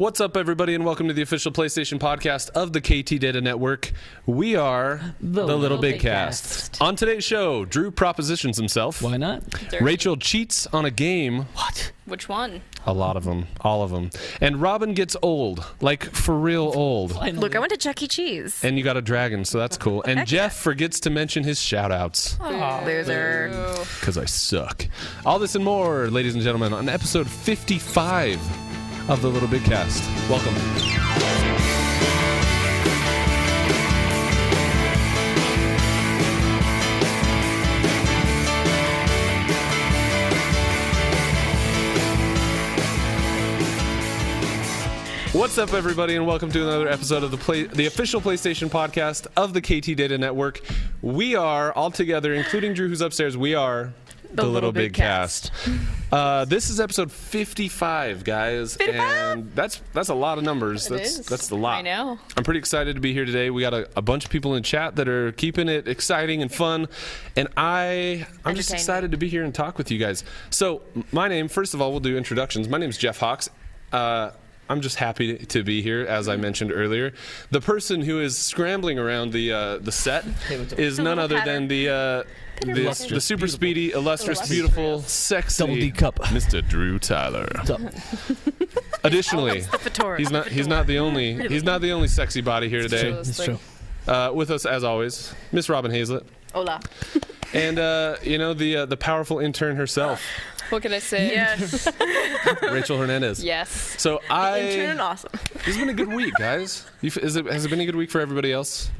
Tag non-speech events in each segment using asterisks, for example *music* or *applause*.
What's up, everybody, and welcome to the official PlayStation podcast of the KT Data Network. We are the, Little, Big, Big Cast. Cast. On today's show, Drew propositions himself. Why not? Rachel cheats on a game. What? Which one? A lot of them. All of them. And Robin gets old. Like, for real old. Look, I went to Chuck E. Cheese. And you got a dragon, so that's cool. And Jeff forgets to mention his shout outs. Loser. because I suck. All this and more, ladies and gentlemen, on episode 55 of the Little Big Cast. Welcome. What's up, everybody, and welcome to another episode of the play, the official PlayStation podcast of the KT Data Network. We are all together, including Drew, who's upstairs. We are the, Little, Big, Cast. Uh, this is episode 55, guys, and that's that's a lot of numbers. that's is. that's a lot. I know. I'm pretty excited to be here today. We got a, a bunch of people in chat that are keeping it exciting and fun, and I I'm just excited to be here and talk with you guys. So, my name, first of all, we'll do introductions. My name is Jeff Hawks. Uh, I'm just happy to be here, as I mentioned earlier. The person who is scrambling around the uh, the set is none other than the uh, the, the super beautiful. speedy, illustrious, beautiful, sexy Double D cup. Mr. Drew Tyler. *laughs* Additionally, he's not he's not the only he's not the only sexy body here today. It's true. Uh, with us as always, Miss Robin Hazlett, Hola. and uh, you know the uh, the powerful intern herself, What can I say? Yes. *laughs* Rachel Hernandez. Yes. So I Intern and awesome. this has been a good week, guys. You, is it, has it been a good week for everybody else?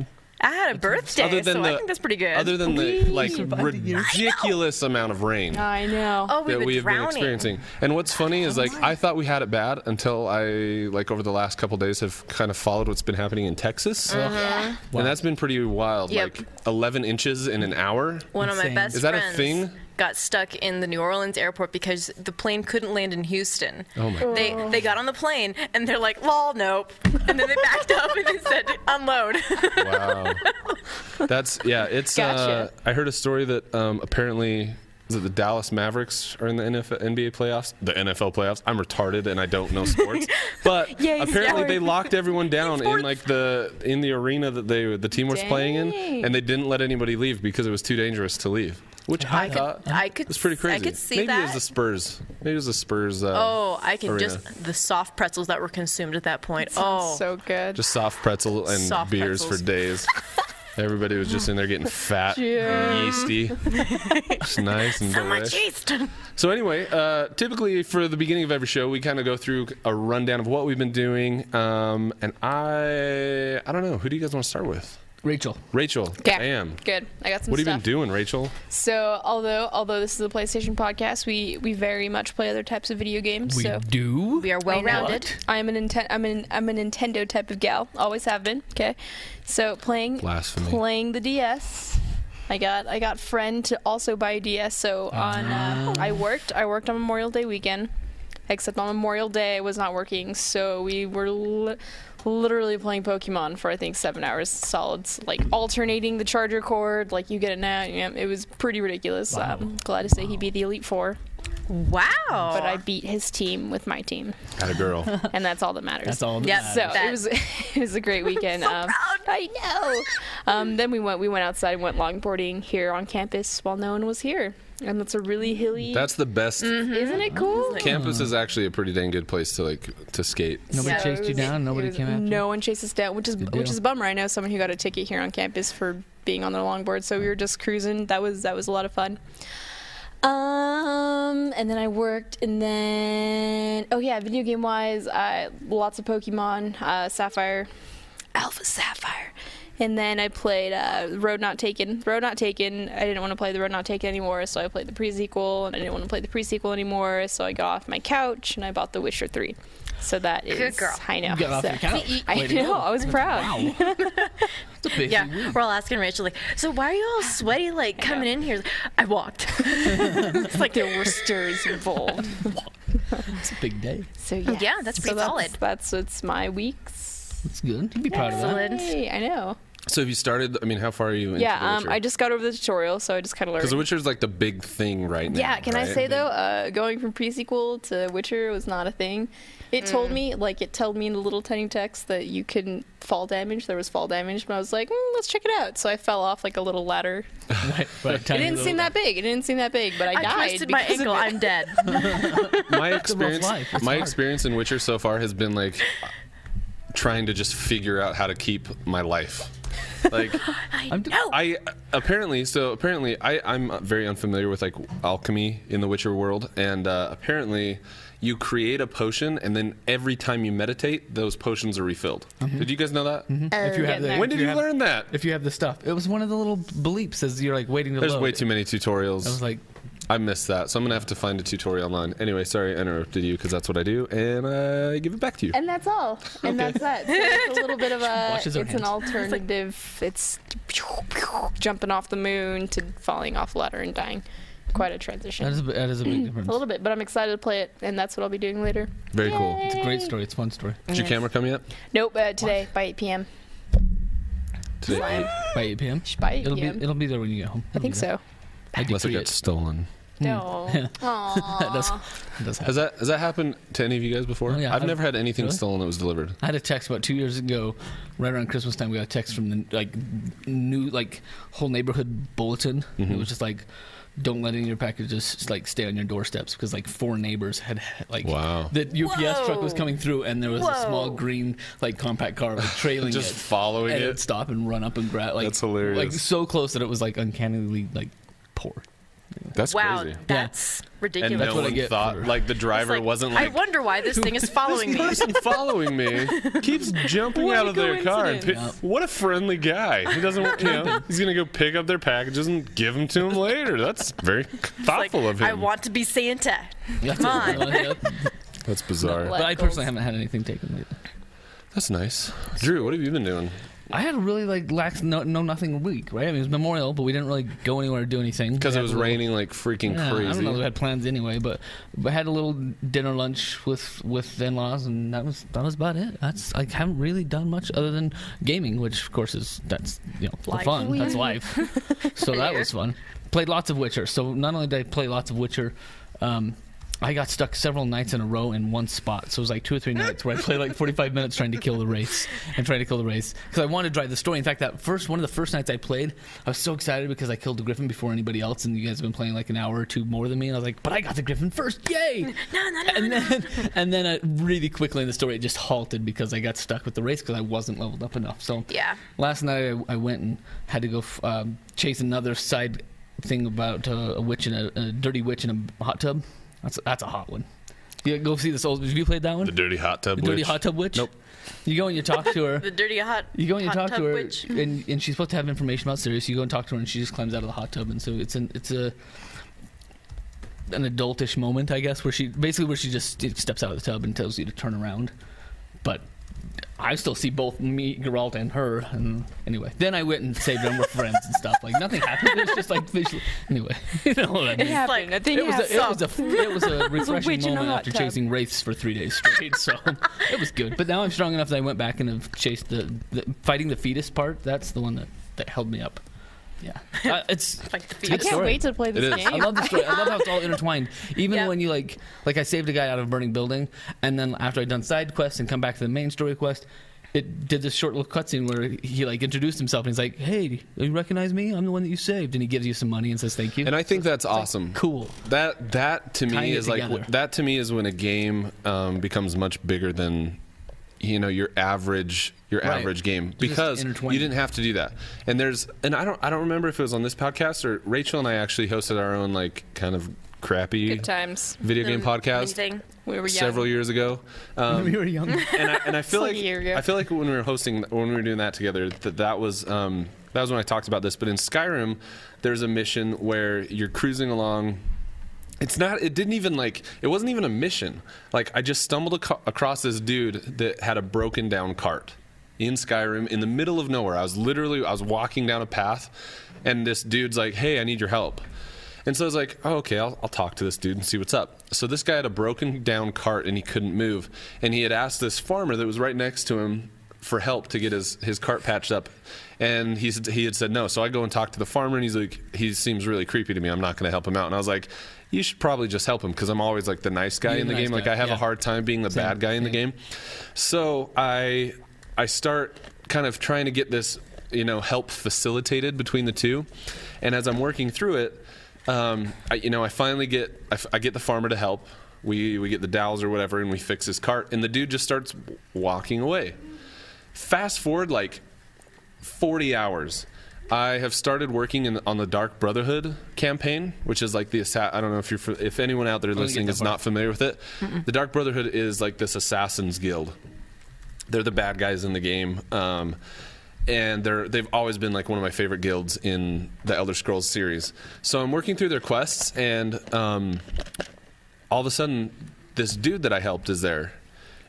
I had a birthday, Other than so the- I think that's pretty good. Other than the like survived the year. ridiculous amount of rain. I know. oh, we've that been we have been experiencing. And what's funny is like I thought we had it bad until I like over the last couple days have kind of followed what's been happening in Texas, mm-hmm. and that's been pretty wild. Yep. Like 11 inches in an hour. One of my Insane. best Is that a friends thing? Got stuck in the New Orleans airport because the plane couldn't land in Houston. Oh my! They they got on the plane and they're like, lol, nope. And then they backed up and they said, unload. Wow. *laughs* That's yeah. It's. Uh, I heard a story that um, apparently. Is it the Dallas Mavericks are in the NFL, NBA playoffs? The NFL playoffs. I'm retarded and I don't know sports, *laughs* but *laughs* Yay, apparently they locked everyone down in like the in the arena that they the team was playing in, and they didn't let anybody leave because it was too dangerous to leave. Which I, thought I could was pretty crazy. I could see Maybe it was the Spurs. Maybe it was the Spurs. Uh, Oh, I can arena. just the soft pretzels that were consumed at that point. Oh, So good. just soft pretzel and Soft beers pretzels. for days. Everybody was just in there getting fat, Yeah. yeasty, just nice and so much yeast. So anyway, uh, typically for the beginning of every show, we kind of go through a rundown of what we've been doing. Um, and I, I don't know, who do you guys want to start with? Rachel. Rachel. Okay. Damn. Good. I got some What have you been doing, Rachel? So, although although this is a PlayStation podcast, we we very much play other types of video games. We so do. We are well rounded. I'm a Ninten- I'm an I'm a Nintendo type of gal. Always have been. Okay. So playing Blasphemy. playing the DS. I got I got friend to also buy a DS. So on uh, I worked I worked on Memorial Day weekend, except on Memorial Day I was not working. So we were li- literally playing Pokemon for I think seven hours solids, like alternating the charger cord. Like you get it now. Yeah, it was pretty ridiculous. Um, glad to say he beat the Elite Four, Wow. but I beat his team with my team, Had a girl. *laughs* and that's all that matters. That's all. That Yep. matters. So That- it was *laughs* it was a great weekend. *laughs* um, I know. Um, then we went we went outside and went longboarding here on campus while no one was here, and that's a really hilly. That's the best. isn't it cool? Campus is actually a pretty dang good place to like to skate. Nobody So chased it you down. Nobody was- came after you. No one chased us down, which is Good which deal. is a bummer. I know someone who got a ticket here on campus for being on their longboard, so we were just cruising. That was that was a lot of fun. Um, and then I worked, and then oh yeah, video game wise, I lots of Pokemon, uh, Sapphire, Alpha Sapphire, and then I played uh, Road Not Taken. Road Not Taken. I didn't want to play the Road Not Taken anymore, so I played the pre-sequel, and I didn't want to play the pre-sequel anymore, so I got off my couch and I bought The Witcher Three. So that is Good girl. I know. You got off So- your couch. *laughs* I Way know. I was proud. Wow. It's a *laughs* Yeah, week. we're all asking Rachel like, so why are you all *sighs* sweaty like coming in here? I walked. *laughs* It's like there were stirs involved. It's a big day. So yeah, Yeah, that's pretty that's, solid. That's it's my weeks. That's good. You'd be proud of that. Excellent. I know. So have you started? I mean, how far are you? Into Yeah, The um, I just got over the tutorial, so I just kind of learned. because The Witcher is like the big thing right now. Yeah, can I say though, uh, going from pre-sequel to Witcher was not a thing. It told me, like, it told me in the little tiny text that you couldn't fall damage. There was fall damage, but I was like, mm, let's check it out. So I fell off like a little ladder. *laughs* Right, right, It didn't seem that big. It didn't seem that big, but I, I died. twisted my because of ankle. I'm dead. *laughs* my experience my hard. experience in Witcher so far has been like trying to just figure out how to keep my life. *laughs* Like I'm d- I apparently so apparently I I'm very unfamiliar with like alchemy in the Witcher world and uh, apparently you create a potion and then every time you meditate those potions are refilled. Did you guys know that? if you have the, When if did you have- learn that? If you have the stuff, it was one of the little bleeps as you're like waiting to There's load. way too many tutorials. I was like, I missed that, so I'm gonna have to find a tutorial online. Anyway, sorry I interrupted you because that's what I do, and I give it back to you. And that's all. And that's that. So it's a little bit of a. It's her an alternative. It's jumping off the moon to falling off a ladder and dying. Quite a transition. that is a, bit- that is a big difference. a little bit, but I'm excited to play it, and that's what I'll be doing later. Very cool. It's a great story. It's a fun story. Did your camera come yet? Nope, uh, today by 8 p.m. Today, By 8 p.m. By 8 It'll be p.m. it'll be there when you get home. I think so. I unless it gets stolen. No. *laughs* That does, Aww. that does happen. Has that has that happened to any of you guys before? Oh, yeah. I've I've- never had anything Really? stolen that was delivered. I had a text about two years ago, right around Christmas time. We got a text from the like new like whole neighborhood bulletin. Mm-hmm. It was just like, "Don't let any of your packages like stay on your doorsteps," because like four neighbors had like Wow. the UPS truck was Whoa. coming through, and there was a small Whoa. green like compact car like trailing it. Just it. following and it. it'd stop and run up and grab. Like That's hilarious. Like so close that it was like uncannily like poor. That's wow, crazy. that's And ridiculous. That's no what I one get thought for- like the driver like, wasn't I wonder why this thing is *laughs* following me. person following me *laughs* keeps jumping What out of their car. And pi- coincidence. what a friendly guy. He doesn't, you know, *laughs* he's gonna go pick up their packages and give them to him later. That's very Like, thoughtful of him. I want to be Santa. Yeah, Come on. That's bizarre. But I personally haven't had anything taken lately. That's nice. Drew, what have you been doing? I had a really like lax no, no nothing week, right? I mean, it was Memorial, but we didn't really go anywhere or do anything. Because it was little- raining like freaking Yeah, I don't know. We had plans anyway, but but had a little dinner lunch with with in laws, and that was that was about it. That's I haven't really done much other than gaming, which of course is that's you know for Life. fun. *laughs* That's life. *laughs* so that was fun. Played lots of Witcher. So not only did I play lots of Witcher. Um, I got stuck several nights in a row in one spot. So it was like two or three nights where I played like 45 minutes trying to kill the wraiths and trying to kill the wraiths because I wanted to drive the story. In fact, that first one of the first nights I played, I was so excited because I killed the griffin before anybody else, and you guys have been playing like an hour or two more than me. And I was like, "But I got the griffin first, yay!" No, no, no, and then and then uh, really quickly in the story, it just halted because I got stuck with the wraiths because I wasn't leveled up enough. So Yeah. last night I, I went and had to go f- um, chase another side thing about uh, a witch and a, a dirty witch in a hot tub. That's that's a hot one. Yeah, go see this old. Have you played that one? the dirty hot tub The dirty witch. hot tub witch. Nope. You go and you talk to her. *laughs* The dirty hot. You go and you hot talk tub to her, witch. *laughs* and, and she's supposed to have information about Sirius. You go and talk to her, and she just climbs out of the hot tub, and so it's an it's a an adultish moment, I guess, where she basically where she just steps out of the tub and tells you to turn around. But I still see both me, Geralt, and her. And anyway, then I went and saved them with friends and stuff. Like nothing happened. It was just like visual. Anyway, *laughs* you know what I It mean. happened. like- think It was, a, it was a it was a *laughs* refreshing witch a moment after tub. chasing wraiths for three days straight. So it was good. But now I'm strong enough that I went back and have chased the, the fighting the fetus part. That's the one that, that held me up. Yeah, *laughs* uh, it's. Like the I I can't story. wait to play this is. I game. love the story. I love how it's all intertwined. *laughs* Even Yeah. when you like, like I saved a guy out of a burning building, and then after I'd done side quests and come back to the main story quest, it did this short little cutscene where he like introduced himself and he's like, "Hey, you recognize me? I'm the one that you saved," and he gives you some money and says thank you. And I think that's awesome. cool. That that to Tying me it is like together. that to me is when a game um, becomes much bigger than you know your average your Right. average game because you didn't have to do that. And there's and I don't I don't remember if it was on this podcast or Rachel and I actually hosted our own like kind of crappy Good times. video game podcast Anything. *laughs* We were young. several years ago. Um, we were young. and I, and I feel like like, year ago. I feel like when we were hosting when we were doing that together that that was um, that was when I talked about this. But in Skyrim, there's a mission where you're cruising along. It's not. It didn't even like. It wasn't even a mission. Like I just stumbled aco- across this dude that had a broken down cart in Skyrim in the middle of nowhere. I was literally I was walking down a path, and this dude's like, "Hey, I need your help." And so I was like, oh, okay, I'll, I'll talk to this dude and see what's up. So this guy had a broken down cart and he couldn't move. And he had asked this farmer that was right next to him for help to get his his cart patched up, and he's he had said no. So I go and talk to the farmer, and he's like, he seems really creepy to me. I'm not going to help him out. And I was like, you should probably just help him because I'm always like the nice guy You're in the the nice game. Like I have yeah. a hard time being the Same, bad guy in the game. So I I start kind of trying to get this you know help facilitated between the two, and as I'm working through it, um, I, you know I finally get I, f- I get the farmer to help. We we get the dowels or whatever, and we fix his cart, and the dude just starts walking away. Fast forward like 40 hours. I have started working in, on the Dark Brotherhood campaign, which is like the assa- I don't know if you're if anyone out there listening is not familiar with it. The Dark Brotherhood is like this assassins guild. They're the bad guys in the game. Um, and they're they've always been like one of my favorite guilds in the Elder Scrolls series. So I'm working through their quests, and um, all of a sudden, this dude that I helped is there.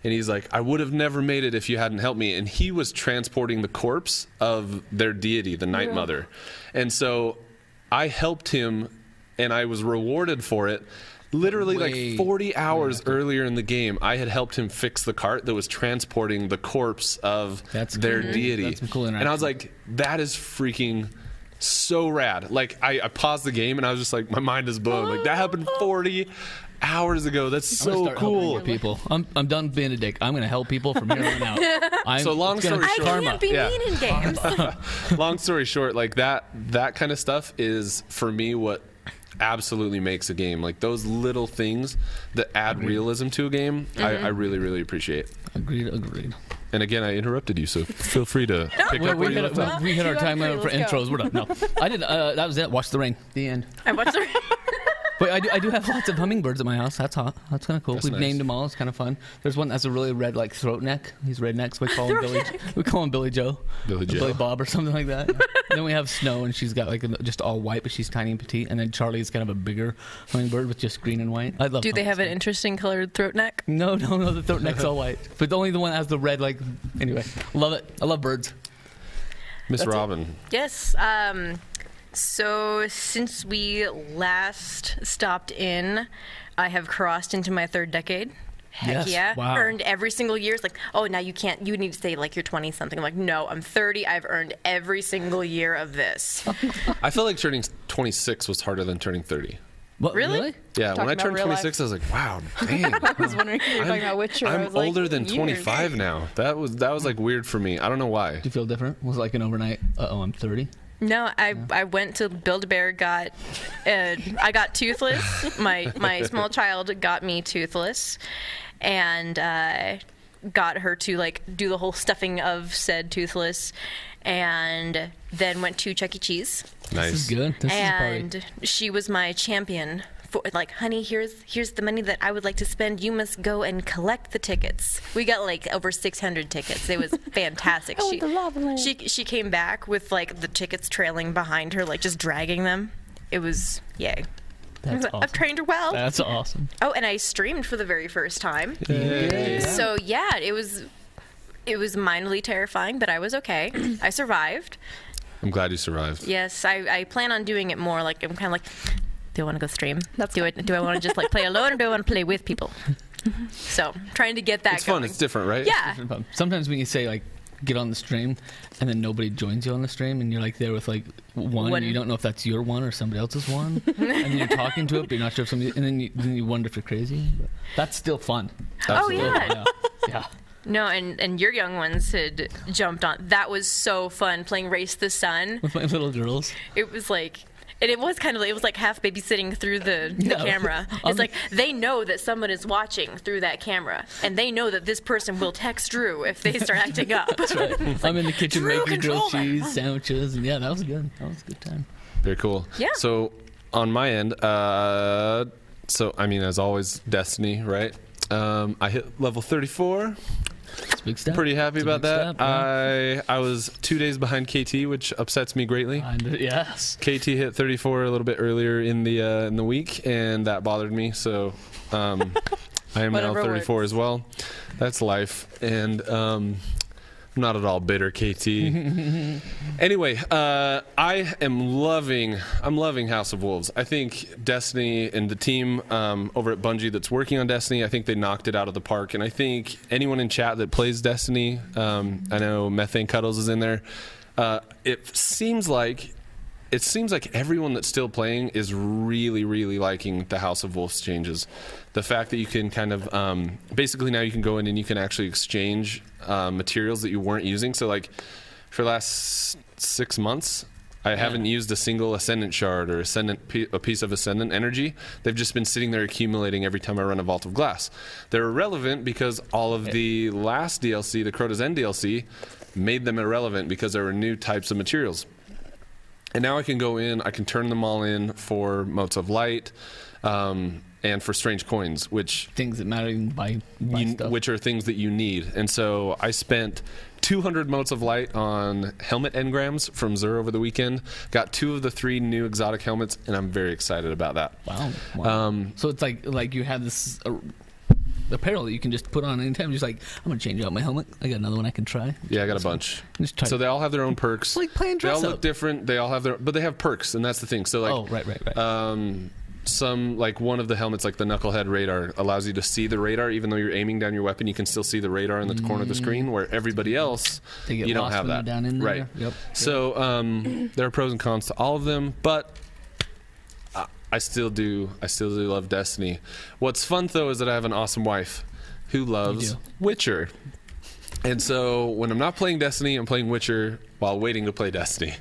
And he's like, I would have never made it if you hadn't helped me. And he was transporting the corpse of their deity, the Night Mother. And so I helped him, and I was rewarded for it. Literally, Way- like 40 hours earlier in the game, I had helped him fix the cart that was transporting the corpse of That's their cool. deity. That's some cool and I was like, that is freaking so rad. Like I, I paused the game and I was just like, my mind is blown. Like that happened 40 hours ago. That's I'm so start cool. more people. I'm, I'm done being a dick. I'm going to help people from here on out. *laughs* I'm, So long it's gonna story be I short- karma. can't be Yeah. mean in games. *laughs* Long story short, like that that kind of stuff is for me what absolutely makes a game. Like those little things that add realism to a game, I, I really, really appreciate. Agreed, agreed. And again, I interrupted you, so feel free to *laughs* pick Well, up we, where you hit, left off. we, we hit our You time agree, limit for let's go. intros. We're done. No, I did. Uh, that was it. Watch the rain. The end. I watched the. But I do, I do have lots of hummingbirds at my house. That's hot. That's kind of cool. That's We've nice. named them all. It's kind of fun. There's one that's a really red like throat neck. He's redneck, so we call him Billy. We call him Billy Joe, Billy Joe. Billy Bob, or something like that. *laughs* then we have Snow, and she's got like just all white, but she's tiny and petite. And then Charlie is kind of a bigger hummingbird with just green and white. I love. Do they have an interesting colored throat neck? No, no, no. The throat neck's all white, *laughs* but only the one that has the red. Like anyway, love it. I love birds. Miss That's it. Robin. Yes. Um, so since we last stopped in, I have crossed into my third decade. Heck Yes, yeah. wow. Earned every single year. It's like, oh, now you can't, you need to say like you're 20 something. I'm like, no, I'm 30. I've earned every single year of this. *laughs* I feel like turning 26 was harder than turning 30. What, Really? Yeah, when I turned real 26, I was like, wow, *laughs* dang. I was wondering if you were talking about Witcher. I I'm was like, older than years. 25 now. That was that was like weird for me. I don't know why. Do you feel different? Was it like an overnight? Uh oh, I'm 30. No, I I went to Build a Bear. Got uh, I got toothless. My my *laughs* small child got me toothless, and uh, got her to like do the whole stuffing of said toothless, and then went to Chuck E. Cheese, Nice. This is good. This is a party. and she was my champion. For, like, honey, here's here's the money that I would like to spend. You must go and collect the tickets. We got like over 600 tickets. It was *laughs* fantastic. Oh, she, the lava she she came back with like the tickets trailing behind her, like just dragging them. It was yay. That's I've awesome. trained her well. That's awesome. oh, and I streamed for the very first time. Yay. So yeah, it was it was mildly terrifying, but I was okay. I survived. I'm glad you survived. Yes, I, I plan on doing it more. Like I'm kind of like, do I want to go stream? That's do it? Do I want to just like play alone, or do I want to play with people? *laughs* so trying to get that It's going. fun. It's different, right? yeah. Different. Sometimes when you say like get on the stream and then nobody joins you on the stream and you're like there with like one, One. you don't know if that's your one or somebody else's one *laughs* and you're talking to it but you're not sure if somebody and then you, then you wonder if you're crazy but that's still fun Oh Absolutely. yeah. yeah yeah No, and and your young ones had jumped on. That was so fun playing Race the Sun. with my little girls It was like. And it was kind of it was like half babysitting through the, the Yeah. camera. *laughs* It's like they know that someone is watching through that camera, and they know that this person will text Drew if they start *laughs* acting up. I'm in the kitchen Drew, making grilled control cheese sandwiches and yeah that was good that was a good time Very cool. Yeah. So on my end, uh, so I mean, as always, Destiny, right? Um, I hit level 34. Big step Pretty happy It's about that. step, yeah. I I was two days behind KT, which upsets me greatly. Yes KT hit 34 a little bit earlier in the uh, in the week, and that bothered me. So um, *laughs* I am now Whatever 34 as well. That's life. And um, I'm not at all bitter, KT. *laughs* anyway, uh, I am loving. I'm loving House of Wolves. I think Destiny and the team um, over at Bungie that's working on Destiny. I think they knocked it out of the park. And I think anyone in chat that plays Destiny, um, I know Methane Cuddles is in there. Uh, it seems like it seems like everyone that's still playing is really, really liking the House of Wolves changes. The fact that you can kind of um, basically now you can go in and you can actually exchange uh, materials that you weren't using. So, like for the last six months, I haven't used a single Ascendant shard or Ascendant a piece of Ascendant energy. They've just been sitting there accumulating every time I run a Vault of Glass. They're irrelevant because all of the last DLC, the Crota's End DLC, made them irrelevant because there were new types of materials. And now I can go in, I can turn them all in for motes of light um, and for strange coins, which Things that matter by, by you, stuff. which are things that you need. And so I spent 200 motes of light on helmet engrams from Xur over the weekend. Got two of the three new exotic helmets, and I'm very excited about that. wow. wow. Um, so it's like like you have this uh, apparel that you can just put on anytime. Just like I'm gonna change out my helmet. I got another one I can try. Yeah, I got a bunch. So they all have their own perks. It's like playing they all dress look different. They all have their, but they have perks, and that's the thing. So like, oh right right right. um, some like one of the helmets, like the knucklehead radar, allows you to see the radar, even though you're aiming down your weapon. You can still see the radar in the corner of the screen, where everybody else you don't have that. down in there. right. Yep. So um, there are pros and cons to all of them, but I still do. I still do love Destiny. What's fun though is that I have an awesome wife who loves. Witcher. And so when I'm not playing Destiny, I'm playing Witcher while waiting to play Destiny.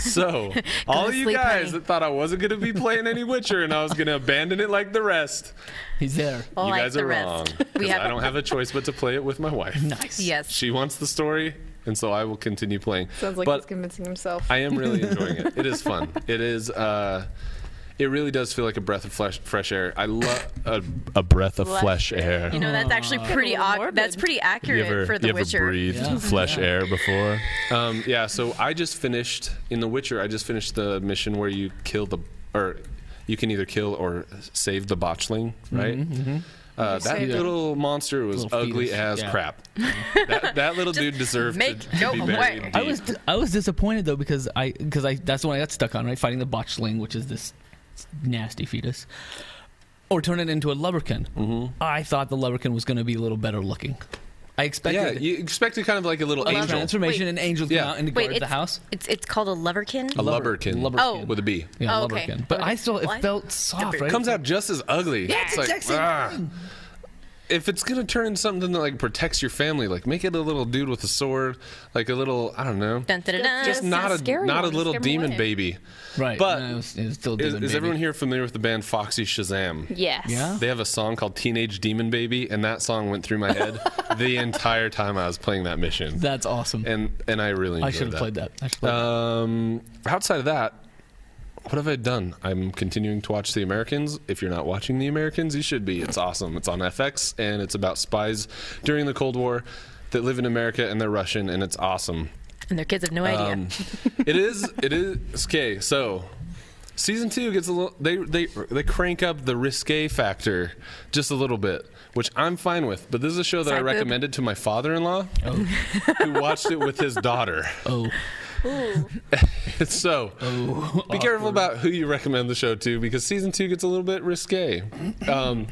So *laughs* all of you sleep, guys honey. that thought I wasn't going to be playing any Witcher and I was going to abandon it like the rest, He's there. you Like guys the are rest. wrong. We 'Cause have- I don't have a choice but to play it with my wife. Nice. Yes. She wants the story, and so I will continue playing. Sounds like but he's convincing himself. I am really *laughs* enjoying it. It is fun. It is. Uh, it really does feel like a breath of flesh, fresh air. I love a, a breath of Flesh flesh air. air. You know, that's actually pretty. a Ac- that's pretty accurate ever, for The you ever Witcher. breathed Yeah. flesh Yeah. air before? Um, yeah. So I just finished in The Witcher. I just finished the mission where you kill the, or you can either kill or save the botchling, right? Uh, that save it. little monster was Little ugly fetus, as yeah. crap. *laughs* that, that little dude deserved make to, to be buried deep. I was I was disappointed though because I because I that's the one I got stuck on right fighting the botchling which is this nasty fetus or turn it into a lubberkin. Mm-hmm. I thought the lubberkin was going to be a little better looking. I expected. yeah, you expected kind of like a little a angel, transformation Wait. and angel Yeah. come out and Wait, guard it's the house. It's it's called a loverkin. a lubberkin, Lubberkin. Oh. with a B. Yeah, Oh, okay. lubberkin. But I still it What? felt soft. Right? It comes out just as ugly. Yeah, It's it's like, exact same ah. thing. If it's gonna turn into something that like protects your family, like make it a little dude with a sword, like a little I don't know, Dun, dun, dun, dun. just not a a scary not a little demon away. baby. Right, But no, it was, it was still Is, demon is baby. everyone here familiar with the band Foxy Shazam? yes. Yeah. They have a song called Teenage Demon Baby, and that song went through my head *laughs* the entire time I was playing that mission, That's awesome. and and I really I enjoyed should have that. played that. I should that. Um, outside of that, what have I done? I'm continuing to watch The Americans. If you're not watching The Americans, you should be. It's awesome. It's on FX, and it's about spies during the Cold War that live in America, and they're Russian, and it's awesome. and their kids have no idea. Um, *laughs* it is. It is okay. So. Season two gets a little. They they they crank up the risque factor just a little bit, which I'm fine with. But this is a show that I Side boob. recommended to my father-in-law, oh, who watched it with his daughter. oh, Ooh. *laughs* so oh. be careful about who you recommend the show to because season two gets a little bit risque. Um,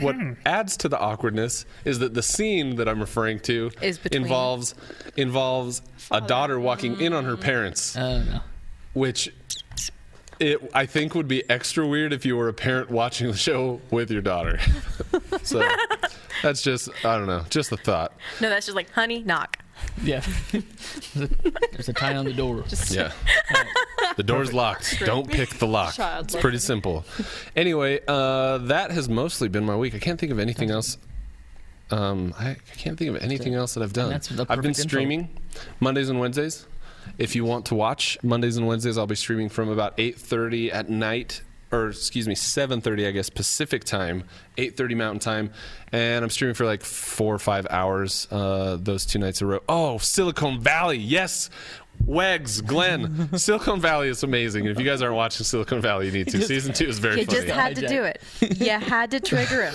what adds to the awkwardness is that the scene that I'm referring to Is between- involves involves a daughter walking in on her parents, Oh no. which it I think would be extra weird if you were a parent watching the show with your daughter. *laughs* so that's just I don't know, just a thought. no, that's just like, honey, knock. Yeah. there's, *laughs* a, there's a tie on the door. Yeah. *laughs* The door's locked. Don't pick the lock. Child It's pretty simple. Anyway, uh, that has mostly been my week. I can't think of anything else. Um, I, I can't think of anything else that I've done. that's the I've been perfect info. streaming Mondays and Wednesdays. If you want to watch Mondays and Wednesdays, I'll be streaming from about 8:30 at night or excuse me, 7:30 I guess Pacific time, 8:30 Mountain time, and I'm streaming for like 4 or 5 hours uh, those two nights in a row. Oh, Silicon Valley. Yes. Wags, Glenn, *laughs* Silicon Valley is amazing. If you guys aren't watching Silicon Valley, you need to. Season two is very You funny. just had to do it. You *laughs* had to trigger him.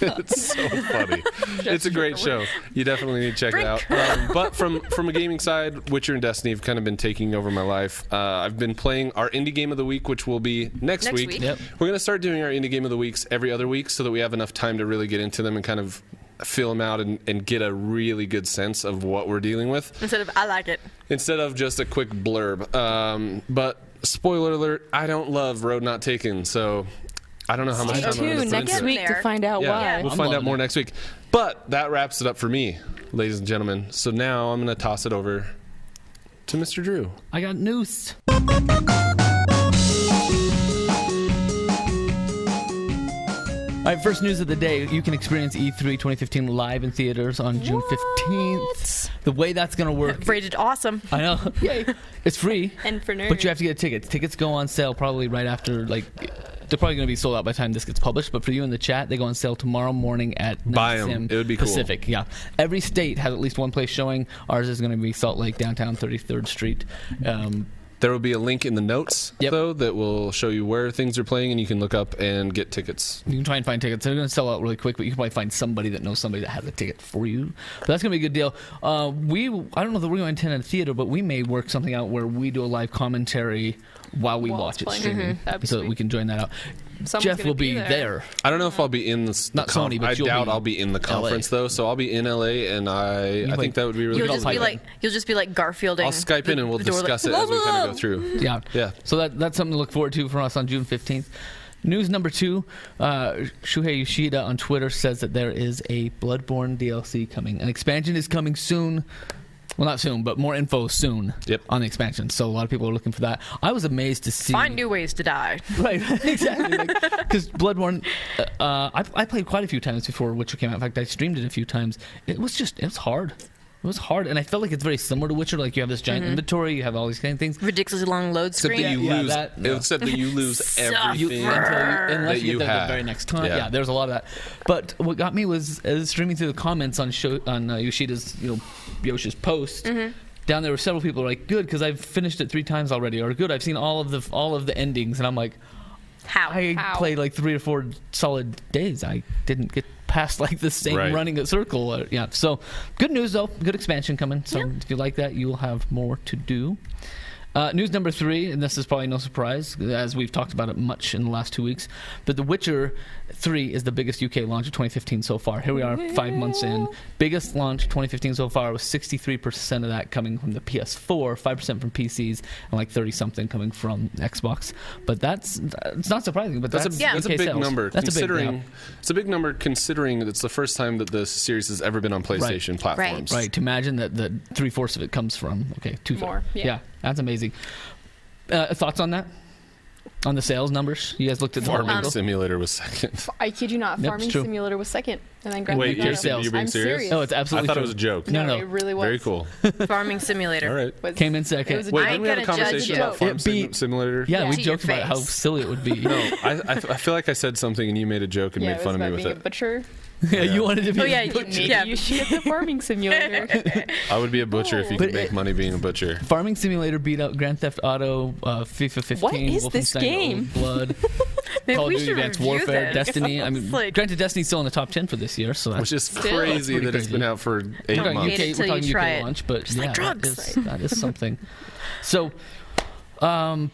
it's so funny. it's a great show. You definitely need to check it out. Um, but from from a gaming side, Witcher and Destiny have kind of been taking over my life. Uh, I've been playing our indie game of the week, which will be next, Next week. week. Yep. We're going to start doing our indie game of the weeks every other week, so that we have enough time to really get into them and kind of fill them out and, and get a really good sense of what we're dealing with Instead of I like it. instead of just a quick blurb. Um, but spoiler alert: I don't love Road Not Taken, so I don't know how much Stay time I'm going tuned to next into it. week to find out Yeah, why. we'll I'm find out more it. next week. But that wraps it up for me, ladies and gentlemen. So now I'm going to toss it over to Mr. Drew. I got news. All right, first news of the day. You can experience E E3 2015 live in theaters on June 15th. The way that's going to work. *laughs* Rated awesome. I know. *laughs* Yay. It's free. And for nerds. But you have to get tickets. Tickets go on sale probably right after, like, they're probably going to be sold out by the time this gets published. But for you in the chat, they go on sale tomorrow morning at 9 Buy 'em. It would be cool. Pacific. Yeah. Every state has at least one place showing. Ours is going to be Salt Lake, downtown 33rd Street. Um, There will be a link in the notes, Yep. though, that will show you where things are playing, and you can look up and get tickets. you can try and find tickets. They're going to sell out really quick, but you can probably find somebody that knows somebody that has a ticket for you. But that's going to be a good deal. Uh, we, I don't know that we're going to attend a theater, but we may work something out where we do a live commentary while we While watch it playing. streaming, Mhm. So that we can join that out. Someone's Jeff will be be there. there. I don't know if I'll be in the, s- Not the com- Sony, but I doubt I'll be in the conference though, so I'll be in LA, and I I might- think that would be really You'll cool. just be like you'll just be like Garfielding. I'll Skype in and we'll the door, like, discuss it as we kind of go through. *laughs* Yeah. Yeah. So that that's something to look forward to from us on June 15th. News number two uh, Shuhei Yoshida on Twitter says that there is a Bloodborne DLC coming. An expansion is coming soon. Well, not soon, but more info soon Yep. on the expansion. So a lot of people are looking for that. I was amazed to see. Find new ways to die. *laughs* Right, exactly. Because Bloodborne, uh, uh, I, I played quite a few times before Witcher came out. In fact, I streamed it a few times. It was just, it was hard. It was hard, and I felt like it's very similar to Witcher. Like you have this giant inventory, you have all these kind of things. Ridiculously long load Except screen. that you Yeah, lose. that- no. Except that you lose *laughs* Suck. You, everything. until you, unless that you you get there have. the very next time. Yeah. Yeah. there's a lot of that. But what got me was as streaming through the comments on show on uh, Yoshida's you know Yoshi's post. Mm-hmm. Down there were several people were like, "Good, because I've finished it three times already," or "Good, I've seen all of the all of the endings," and I'm like, How? I How? played like three or four solid days. I didn't get past like the same Right. running a circle. Uh, yeah. So good news though. Good expansion coming. So if you like that, you will have more to do. Uh, news number three, and this is probably no surprise, as we've talked about it much in the last two weeks, but The Witcher 3 is the biggest UK launch of 2015 so far. Here we are, five months in. Biggest launch 2015 so far was 63% of that coming from the PS4, 5% from PCs, and like 30 something coming from Xbox. But that's it's not surprising, but That's, that's, a, Yeah. that's a big sales. number. That's considering a big, it's a big number considering that it's the first time that the series has ever been on PlayStation platforms. yeah. right. To imagine that the three fourths of it comes from okay two More, yeah. That's amazing. Uh, thoughts on that? On the sales numbers, you guys looked at the Farming whole- Simulator was second. *laughs* I kid you not. Yep, Farming it's true. Simulator was second, and then Grand Wait, Theft you're, Auto. sales. you're being I'm serious? No, it's absolutely. I absolutely. thought it true. was a joke. No, No, no. it really was. Very cool. Farming Simulator. All right. Was- Came in second. It was a Wait, joke. didn't we have a gonna judge conversation you. about Farm It Sim- beat- Simulator? yeah, Yeah. we To your joked about how face. silly it would be. No, I, I, I feel like I said something and you made a joke and yeah, made it was fun of me with being a it. butcher. Yeah, *laughs* you wanted to be. Oh, a yeah, you- butcher. yeah. You should get the Farming Simulator. *laughs* I would be a butcher if you But could make it- money being a butcher. Farming Simulator beat out Grand Theft Auto, uh, FIFA 15, What is this Wolfenstein game? Old Blood, *laughs* Maybe Call of we Duty should Advanced review Warfare, this. Destiny. I mean, It's like- granted, Destiny's still in the top 10 for this year, so that's Which is crazy Pretty that it's been out for We're eight talking months. UK, till we're you talking try UK it. launch, but yeah, like drugs. is, that is something. So, um,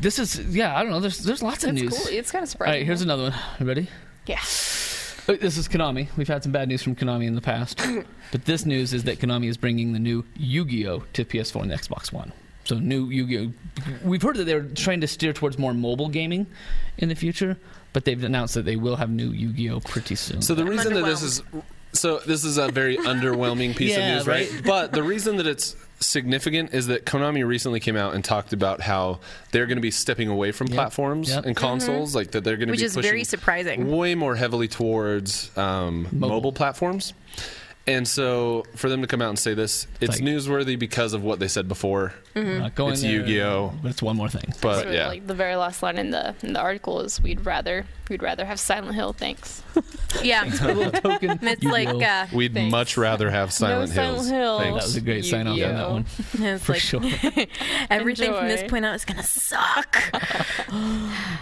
this is yeah, I don't know. There's there's lots of That's news. cool. It's kind of All surprising. right, here's another one. You ready? Yeah. This is Konami. We've had some bad news from Konami in the past, *laughs* but this news is that Konami is bringing the new Yu-Gi-Oh to PS4 and the Xbox One. So new Yu-Gi-Oh. We've heard that they're trying to steer towards more mobile gaming in the future, but they've announced that they will have new Yu-Gi-Oh pretty soon. So the I'm reason that this is so this is a very *laughs* underwhelming piece Yeah, of news, right? right. But the reason that it's significant is that Konami recently came out and talked about how they're going to be stepping away from Yep. platforms Yep. and consoles, like that they're going to Which be is pushing very surprising. way more heavily towards um, mobile. Mobile. platforms. And so for them to come out and say this, it's like- newsworthy because of what they said before. Not going It's Yu-Gi-Oh! But it's one more thing. But So, yeah, like the very last line in the in the article is we'd rather we'd rather have Silent Hill, thanks. *laughs* Yeah. little token. It's Yu-Gi-Oh. like uh, we'd Thanks. much rather have Silent no Hills. Silent Hill. Thanks. That was a great sign off on that one. *laughs* it's For like sure. *laughs* everything from this point out is gonna suck.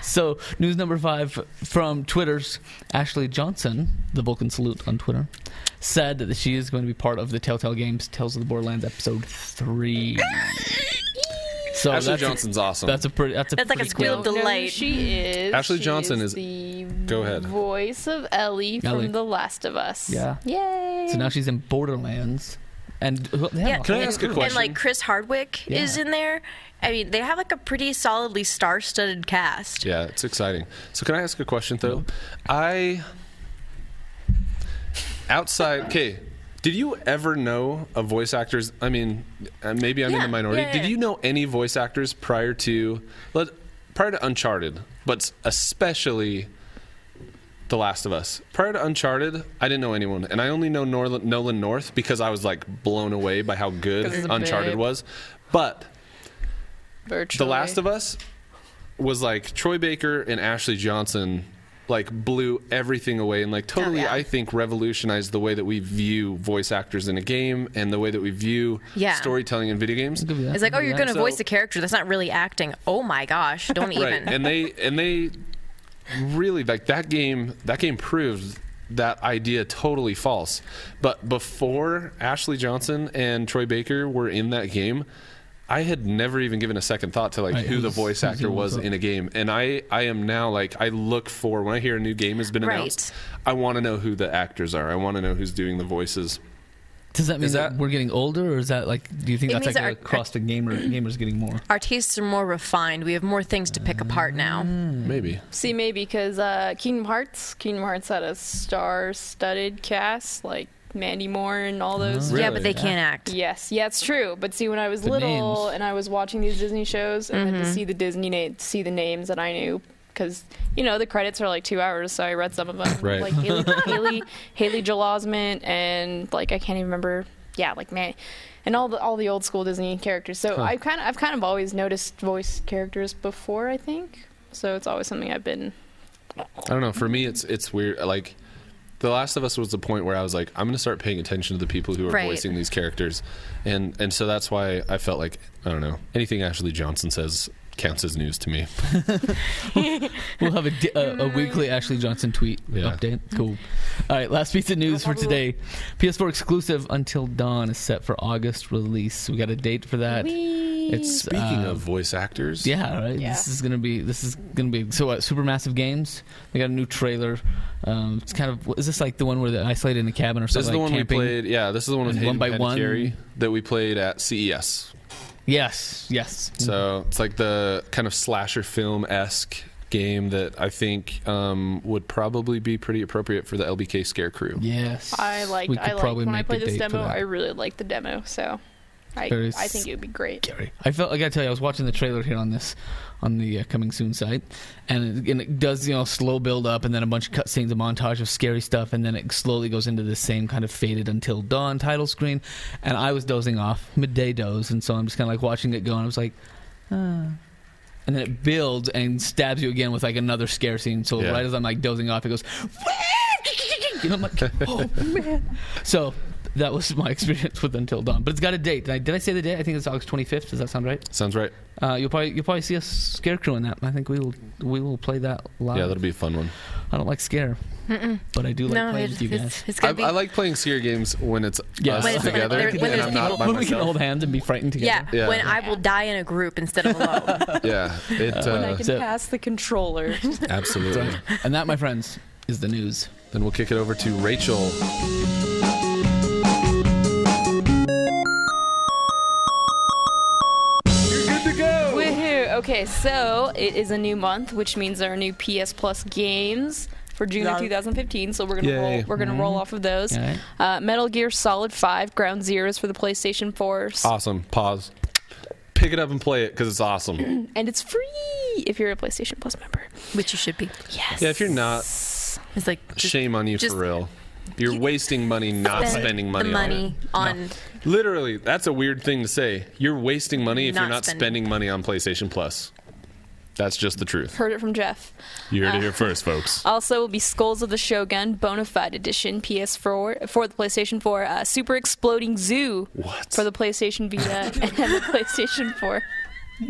So, news number five from Twitter's Ashley Johnson, the Vulcan Salute on Twitter, said that she is going to be part of the Telltale Games Tales of the Borderlands episode three. *laughs* So Ashley that's Johnson's a, awesome. That's a pretty. That's a That's like a pretty squeal cool- of Don't know who delight. She is. Ashley She Johnson is is- the Go ahead. voice of Ellie from The Last of Us. Yeah. Yay. So now she's in Borderlands, and who- Yeah. Can I whole ask a question? And like Chris Hardwick is in there. I mean, they have like a pretty solidly star-studded cast. Yeah, it's exciting. So can I ask a question though? I outside. Okay, did you ever know of voice actors? I mean, uh, maybe I'm in Yeah, the minority. yeah, Did yeah. you know any voice actors prior to let prior to Uncharted, but especially The Last of Us? Prior to Uncharted, I didn't know anyone, and I only know Nolan North because I was like blown away by how good 'Cause he's a Uncharted babe. was. But Virtually. the Last of Us was like Troy Baker and Ashley Johnson like blew everything away and like oh, totally yeah. I think revolutionized the way that we view voice actors in a game and the way that we view Yeah. storytelling in video games. Give you that. It's like, oh, you're going to So- voice a character that's not really acting. Oh my gosh, don't even. Right. even. And they and they really like that game that game proved that idea totally false. But before Ashley Johnson and Troy Baker were in that game, I had never even given a second thought to like Right, who the *laughs* voice actor was in a game. And I I am now like I look for when I hear a new game has been Right. announced, I want to know who the actors are. I want to know who's doing the voices. Does that mean Is that, that- we're getting older, or is that like? Do you think that's like our- across the gamer gamers getting more? Our tastes are more refined. We have more things to pick apart now. Maybe. See, maybe because uh, Kingdom Hearts, Kingdom Hearts had a star-studded cast like Mandy Moore and all those. Really? Yeah, but they can't act. Yes, yeah, it's true. But see, when I was The little names. and I was watching these Disney shows, and then to mm-hmm. see the Disney name, see the names that I knew, because you know the credits are like two hours, so I read some of them. *laughs* Right. Like Haley, *laughs* Haley, Haley Joel Osment, and like I can't even remember. Yeah, like man, and all the all the old school Disney characters. So I kind of I've kind of always noticed voice characters before. I think so. It's always something I've been. I don't know. For me, it's it's weird. Like, The Last of Us was the point where I was like, I'm going to start paying attention to the people who are Right. voicing these characters, and and so that's why I felt like I don't know anything Ashley Johnson says counts as news to me. *laughs* *laughs* We'll have a, di- a, a weekly Ashley Johnson tweet Yeah. update. Cool. All right, last piece of news for today. PS4 exclusive Until Dawn is set for August release. We got a date for that. It's Speaking uh, of voice actors, Yeah, right. Yeah. This is gonna be. This is gonna be. So, what? Supermassive Games. They got a new trailer. Um, it's kind of. Is this like the one where they're isolated in the cabin or something? this is the like one camping? we played. Yeah, this is the one with And Hayden one by one- that we played at CES. Yes. Yes. So it's like the kind of slasher film esque game that I think um, would probably be pretty appropriate for the LBK Scare Crew. Yes. I like. We could I like probably when I make played the this demo. I really liked the demo. So. I, I think it would be great. scary. I felt. I gotta tell you, I was watching the trailer here on this, on the uh, coming soon site, and it, and it does you know slow build up, and then a bunch of cutscenes, a montage of scary stuff, and then it slowly goes into the same kind of faded until dawn title screen, and I was dozing off midday doze, and so I'm just kind of like watching it go, and I was like, ah. and then it builds and stabs you again with like another scare scene. So Yeah. right as I'm like dozing off, it goes, *laughs* and I'm like, oh man. So that was my *laughs* experience with Until Dawn. But it's got a date. Did I, did I say the date? I think it's August 25th. Does that sound right? Sounds right. Uh, you'll probably you'll probably see a Scare Crew in that. I think we will we will play that live. Yeah, that'll be a fun one. I don't like Scare, but I do like no, playing it's, with you guys. it's, it's I, gonna be. I like playing Scare games when it's Yeah. us When it's like- together, there- when and there's I'm not people- by when we can hold hands and be frightened together. yeah, Yeah. when I will die in a group instead of alone. *laughs* Yeah, it When I uh, can so- pass the controller. absolutely. And that, my friends, is the news. Then we'll kick it over to Rachel. Okay, so it is a new month, which means there are new PS Plus games for June of 2015. So we're gonna Yay. roll. We're gonna roll off of those. All right. Uh, Metal Gear Solid 5 Ground Zeroes for the PlayStation 4, Awesome. Pause. Pick it up and play it because it's awesome. *clears throat* and it's free if you're a PlayStation Plus member. Which you should be. Yes. Yeah, if you're not, It's like just, shame on you just- for real. You're wasting money not Spend spending money, the money on on, it. Literally, that's a weird thing to say. You're wasting money if you're Not not spending. spending money on PlayStation Plus. That's just the truth. Heard it from Jeff. You heard it here first, folks. *laughs* Also, will be Skulls of the Shogun Bonafide Edition PS4 for the PlayStation 4, uh, Super Exploding Zoo What? for the PlayStation Vita *laughs* and the PlayStation 4.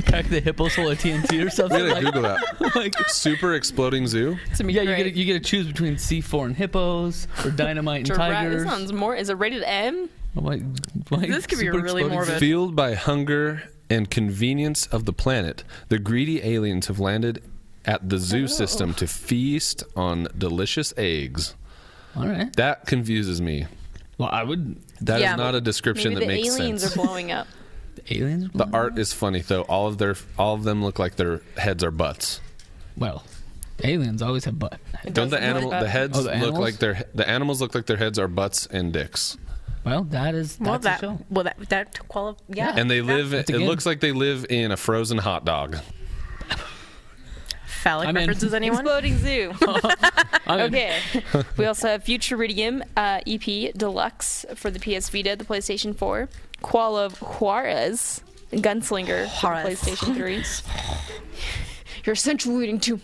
Pack the hippos full of TNT or *laughs* something. I'm gonna like, Google that. like, Super exploding zoo. It's gonna be yeah, you great. get, to, you get to choose between C4 and hippos or dynamite and Giraffe- tigers. This sounds more. Is it rated M? Oh, my- my This could be really exploding morbid. Fueled by hunger and convenience of the planet, the greedy aliens have landed at the zoo oh. system to feast on delicious eggs. All right. That confuses me. Well, I would. That is Yeah, not a description Maybe that the makes aliens are blowing up. *laughs* The aliens. The art is funny though. All of their all of them look like their heads are butts. Well, aliens always have butt. Don't the animal the heads Oh, the look like their the animals look like their heads are butts and dicks. Well, that is well, that's that, a show. well, that, that quali- yeah. And they live it game. looks like they live in a frozen hot dog. Phallic I'm in. references, anyone? Exploding Zoo. *laughs* *laughs* I'm. Okay. we also have Futuridium uh, EP Deluxe for the PS Vita, the PlayStation 4. Call of Juarez, Gunslinger for the PlayStation 3. *laughs* You're accentuating too.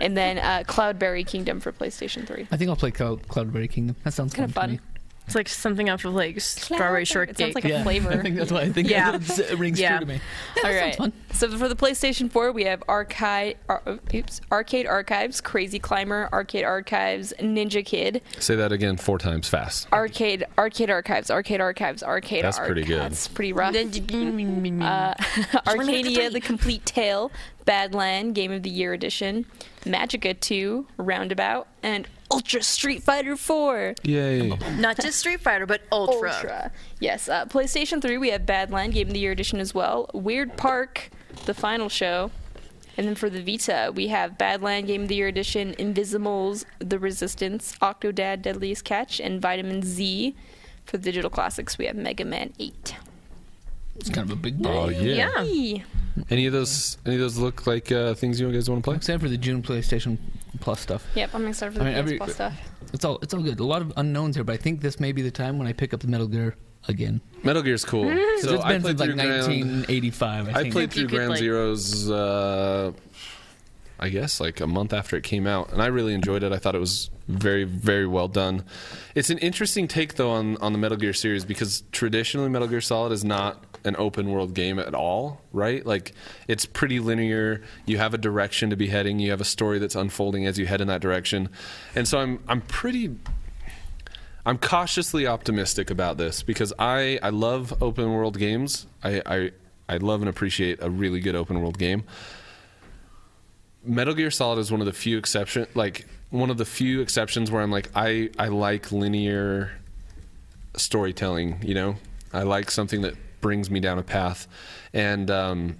and then uh, Cloudberry Kingdom for PlayStation 3. I think I'll play Cloud, Cloudberry Kingdom. That sounds Kind of fun. Fun. to me. It's like something off of like strawberry shortcake. It sounds shortcake. like a Yeah, flavor. *laughs* I think that's what I think. Yeah. it *laughs* rings Yeah. true to me. All that right. sounds fun. So for the PlayStation 4, we have Arcade, Ar- oops, Arcade Archives, Crazy Climber, Arcade Archives, Ninja Kid, Say that again four times fast. Arcade Arcade Archives, Arcade Archives, Arcade That's pretty good. That's pretty rough. Uh, *laughs* Arcadia: The Complete Tale, Badland Game of the Year Edition, Magicka 2, Roundabout, and Ultra Street Fighter 4. Yay. Not just Street Fighter, but Ultra. Ultra. Yes, uh, PlayStation 3, we have Badland Game of the Year Edition as well. Weird Park, the final show. And then for the Vita, we have Badland Game of the Year Edition, Invizimals, The Resistance, Octodad Dadliest Catch, and Vitamin Z. For the digital classics, we have Mega Man 8. It's kind of a big Oh ball. yeah. Yeah. Any of those any of those look like uh, things you guys want to play? Except for the June PlayStation Plus stuff. Yep, I'm excited for the I mean, PS every- Plus stuff. It's all it's all good. A lot of unknowns here, but I think this may be the time when I pick up the Metal Gear again. Metal Gear's cool. Because So it's I been played since like through 1985. I, I played through could, Ground like- Zeroes, uh, I guess, like a month after it came out, and I really enjoyed it. I thought it was very, very well done. It's an interesting take, though, on on the Metal Gear series because traditionally Metal Gear Solid is not an open world game at all, right? Like it's pretty linear. You have a direction to be heading. You have a story that's unfolding as you head in that direction, and so I'm I'm pretty I'm cautiously optimistic about this because I, I love open world games. I, I I love and appreciate a really good open world game. Metal Gear Solid is one of the few exception like one of the few exceptions where I'm like I I like linear storytelling, you know? I like something that brings me down a path. And um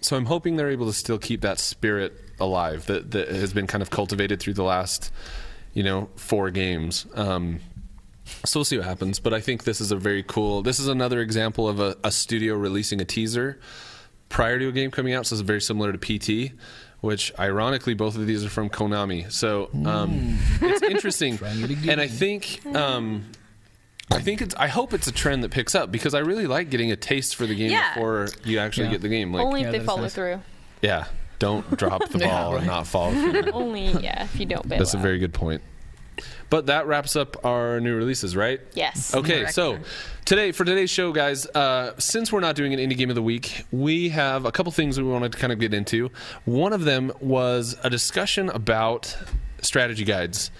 so I'm hoping they're able to still keep that spirit alive that that has been kind of cultivated through the last you know, four games. Um, so we'll see what happens. But I think this is a very cool. This is another example of a, a studio releasing a teaser prior to a game coming out. So it's very similar to PT, which ironically both of these are from Konami. So um, it's interesting, *laughs* Trying it again. and I think. Um, I think it's. I hope it's a trend that picks up because I really like getting a taste for the game Yeah. before you actually Yeah. get the game. Like, Only Yeah, if they that is follow nice. through. yeah, don't drop the *laughs* Yeah, ball right. and not follow through. *laughs* Only, yeah, if you don't bail That's a out. very good point. But that wraps up our new releases, right? Yes. Okay, Correct. so today for today's show, guys, uh, since we're not doing an indie game of the week, we have a couple things we wanted to kind of get into. One of them was a discussion about strategy guides,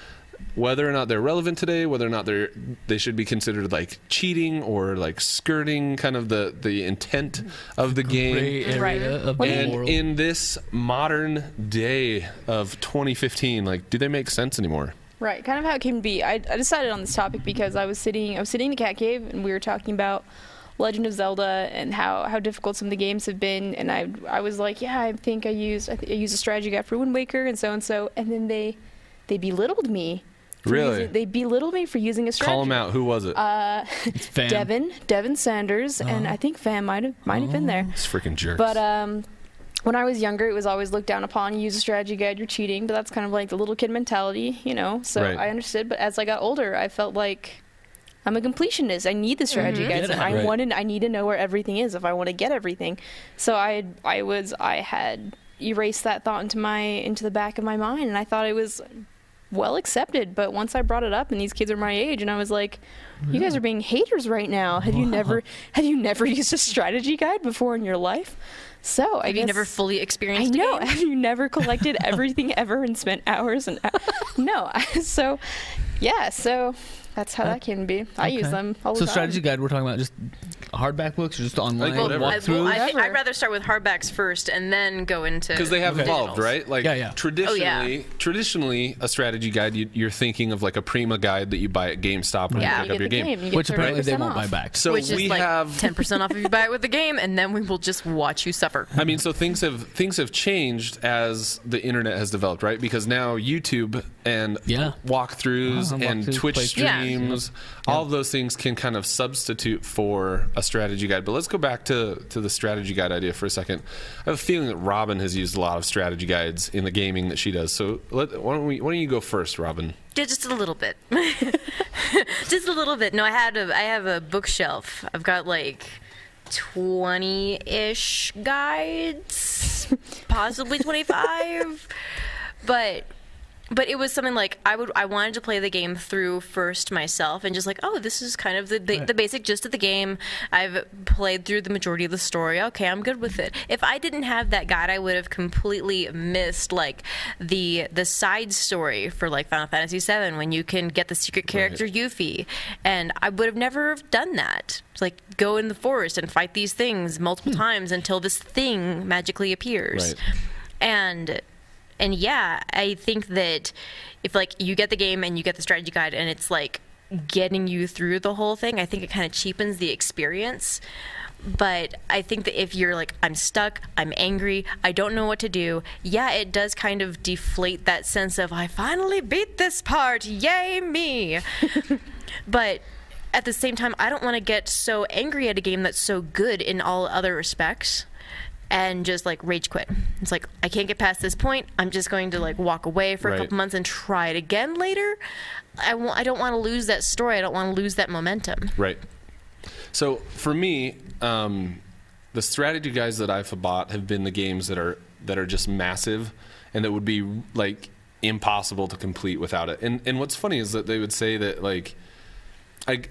whether or not they're relevant today, whether or not they're they should be considered like cheating or like skirting kind of the the intent of the game. Gray Right. of What the And in this modern day of 2015, like, do they make sense anymore? Right, kind of how it came to be. I, I decided on this topic because I was sitting, I was sitting in the cat cave, and we were talking about Legend of Zelda and how, how difficult some of the games have been. And I I was like, yeah, I think I used I, th- I used a strategy guide for Wind Waker and so and so, and then they they belittled me. for Really? using- they belittled me for using a strategy. Call them out. Who was it? Uh, It's fam. Devin, Devin Sanders, and I think Fam might have might have been there. It's freaking jerks. But um, when I was younger, it was always looked down upon. You use a strategy guide, you're cheating, but that's kind of like the little kid mentality, you know. So Right. I understood, but as I got older, I felt like I'm a completionist. I need the strategy Mm-hmm. guides, I Right. wanted, I need to know where everything is if I want to get everything. So I, I was, I had erased that thought into my, into the back of my mind, and I thought it was well accepted. But once I brought it up, and these kids are my age, and I was like, "You guys are being haters right now. Have you never, *laughs* have you never used a strategy guide before in your life?" So I Have guess you never fully experienced. I know. Have you never *laughs* collected everything ever and spent hours and hou- *laughs* no? So, yeah. So that's how that can be. I use them all the So time. strategy guide, we're talking about just hardback books or just online Like whatever. I, well, walkthroughs? I, Whatever. I'd rather start with hardbacks first and then go into because they have Okay. evolved, right? Like Yeah, yeah. traditionally, Oh, yeah. traditionally, a strategy guide you, you're thinking of like a Prima guide that you buy at GameStop when Yeah. you you pick get up the your game. You get which apparently they 30% won't buy back. So which we is like have 10% off if you buy it with the game, and then we will just watch you suffer. I mean, so things have things have changed as the internet has developed, right? Because now YouTube and Yeah. walkthroughs Uh-huh, and walkthroughs, Twitch playthroughs. Yeah. Streams, all of those things can kind of substitute for a strategy guide. But let's go back to to the strategy guide idea for a second. I have a feeling that Robin has used a lot of strategy guides in the gaming that she does. So let, why don't we? Why don't you go first, Robin? Yeah, just a little bit. *laughs* just a little bit. No, I had a I have a bookshelf. I've got like 20-ish guides, *laughs* possibly 25. But but it was something like I would I wanted to play the game through first myself and just like oh this is kind of the the, the basic gist of the game. I've played through the majority of the story. Okay, I'm good with it. If I didn't have that guide, I would have completely missed like the the side story for like Final Fantasy VII when you can get the secret character Yuffie, and I would have never done that. It's like go in the forest and fight these things multiple hmm. times until this thing magically appears, Right. and and yeah, I think that if like you get the game and you get the strategy guide and it's like getting you through the whole thing, I think it kind of cheapens the experience. But I think that if you're like, I'm stuck, I'm angry, I don't know what to do, yeah, it does kind of deflate that sense of, I finally beat this part, yay me. *laughs* but at the same time, I don't want to get so angry at a game that's so good in all other respects and just like rage quit. It's like I can't get past this point. I'm just going to like walk away for Right. a couple months and try it again later. I w- I don't want to lose that story. I don't want to lose that momentum. Right. So for me, um, the strategy guys that I've bought have been the games that are that are just massive and that would be like impossible to complete without it. And and what's funny is that they would say that like I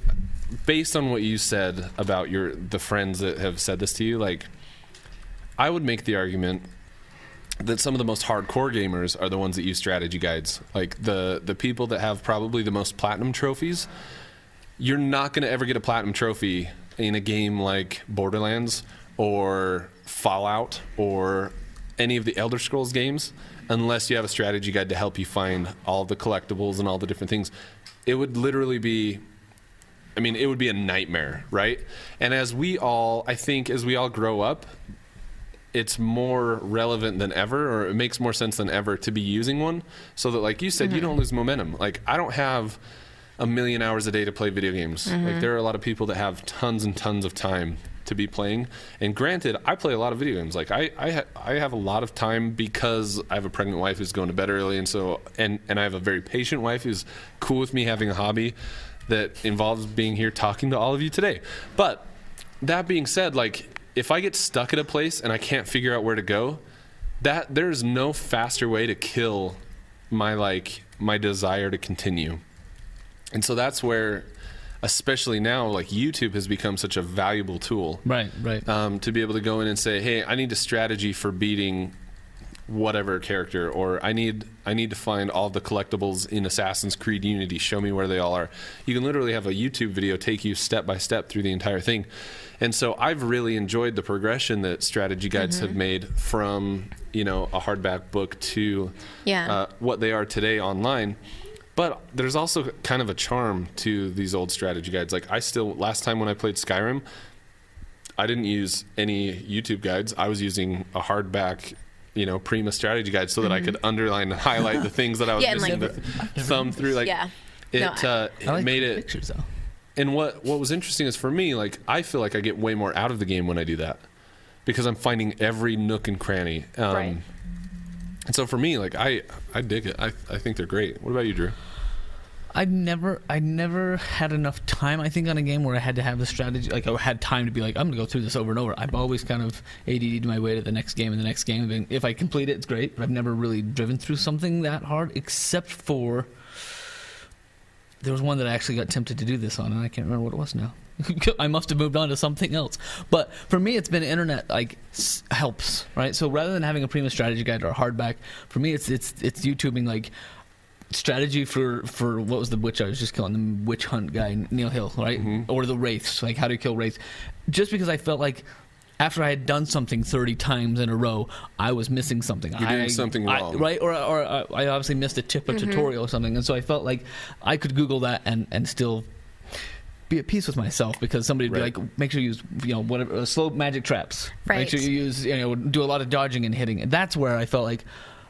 based on what you said about your the friends that have said this to you, like I would make the argument that some of the most hardcore gamers are the ones that use strategy guides. Like the the people that have probably the most platinum trophies you're not going to ever get a platinum trophy in a game like Borderlands or Fallout or any of the Elder Scrolls games unless you have a strategy guide to help you find all the collectibles and all the different things. It would literally be I mean, it would be a nightmare, right? And as we all, I think, as we all grow up, it's more relevant than ever, or it makes more sense than ever to be using one so that, like you said, you mm-hmm. don't lose momentum. Like, I don't have a million hours a day to play video games. Like, mm-hmm. there are a lot of people that have tons and tons of time to be playing. And granted, I play a lot of video games. Like, I, I, ha- I have a lot of time because I have a pregnant wife who's going to bed early, and so, and, and I have a very patient wife who's cool with me having a hobby that involves being here talking to all of you today. But that being said, like if I get stuck at a place and I can't figure out where to go, that there's no faster way to kill my like my desire to continue. And so that's where especially now like YouTube has become such a valuable tool Right, right. um, to be able to go in and say, "Hey, I need a strategy for beating whatever character," or "I need I need to find all the collectibles in Assassin's Creed Unity. Show me where they all are." You can literally have a YouTube video take you step by step through the entire thing. And so I've really enjoyed the progression that strategy guides have made from you know a hardback book to Yeah. uh, what they are today online. But there's also kind of a charm to these old strategy guides. Like I still last time when I played Skyrim, I didn't use any YouTube guides. I was using a hardback, you know, Prima strategy guide so that I could underline and highlight the things that I was Yeah, missing. like- the thumb through, like Yeah. it, No, I- uh, it like made it. pictures though. And what what was interesting is for me, like I feel like I get way more out of the game when I do that. because I'm finding every nook and cranny. Um, Right. And so for me, like I, I dig it. I, I think they're great. What about you, Drew? I never, I never had enough time. I think on a game where I had to have the strategy, like I had time to be like, I'm gonna go through this over and over. I've always kind of ADD'd my way to the next game and the next game. And if I complete it, it's great. But I've never really driven through something that hard, except for there was one that I actually got tempted to do this on, and I can't remember what it was now. *laughs* I must have moved on to something else. But for me, it's been internet like s- helps, right? So rather than having a Prima strategy guide or a hardback, for me, it's it's it's YouTubing like strategy for for what was the witch I was just killing the witch hunt guy Neil Hill, right? Or the wraiths, like how to kill wraiths. Just because I felt like. After I had done something 30 times in a row, I was missing something. You're doing I- something I- wrong. right? Or, or I obviously missed a tip, a tutorial or something, and so I felt like I could Google that and and still be at peace with myself because somebody would Right. be like, make sure you use you know whatever uh, slow magic traps. Right. Make sure you use you know do a lot of dodging and hitting. And that's where I felt like.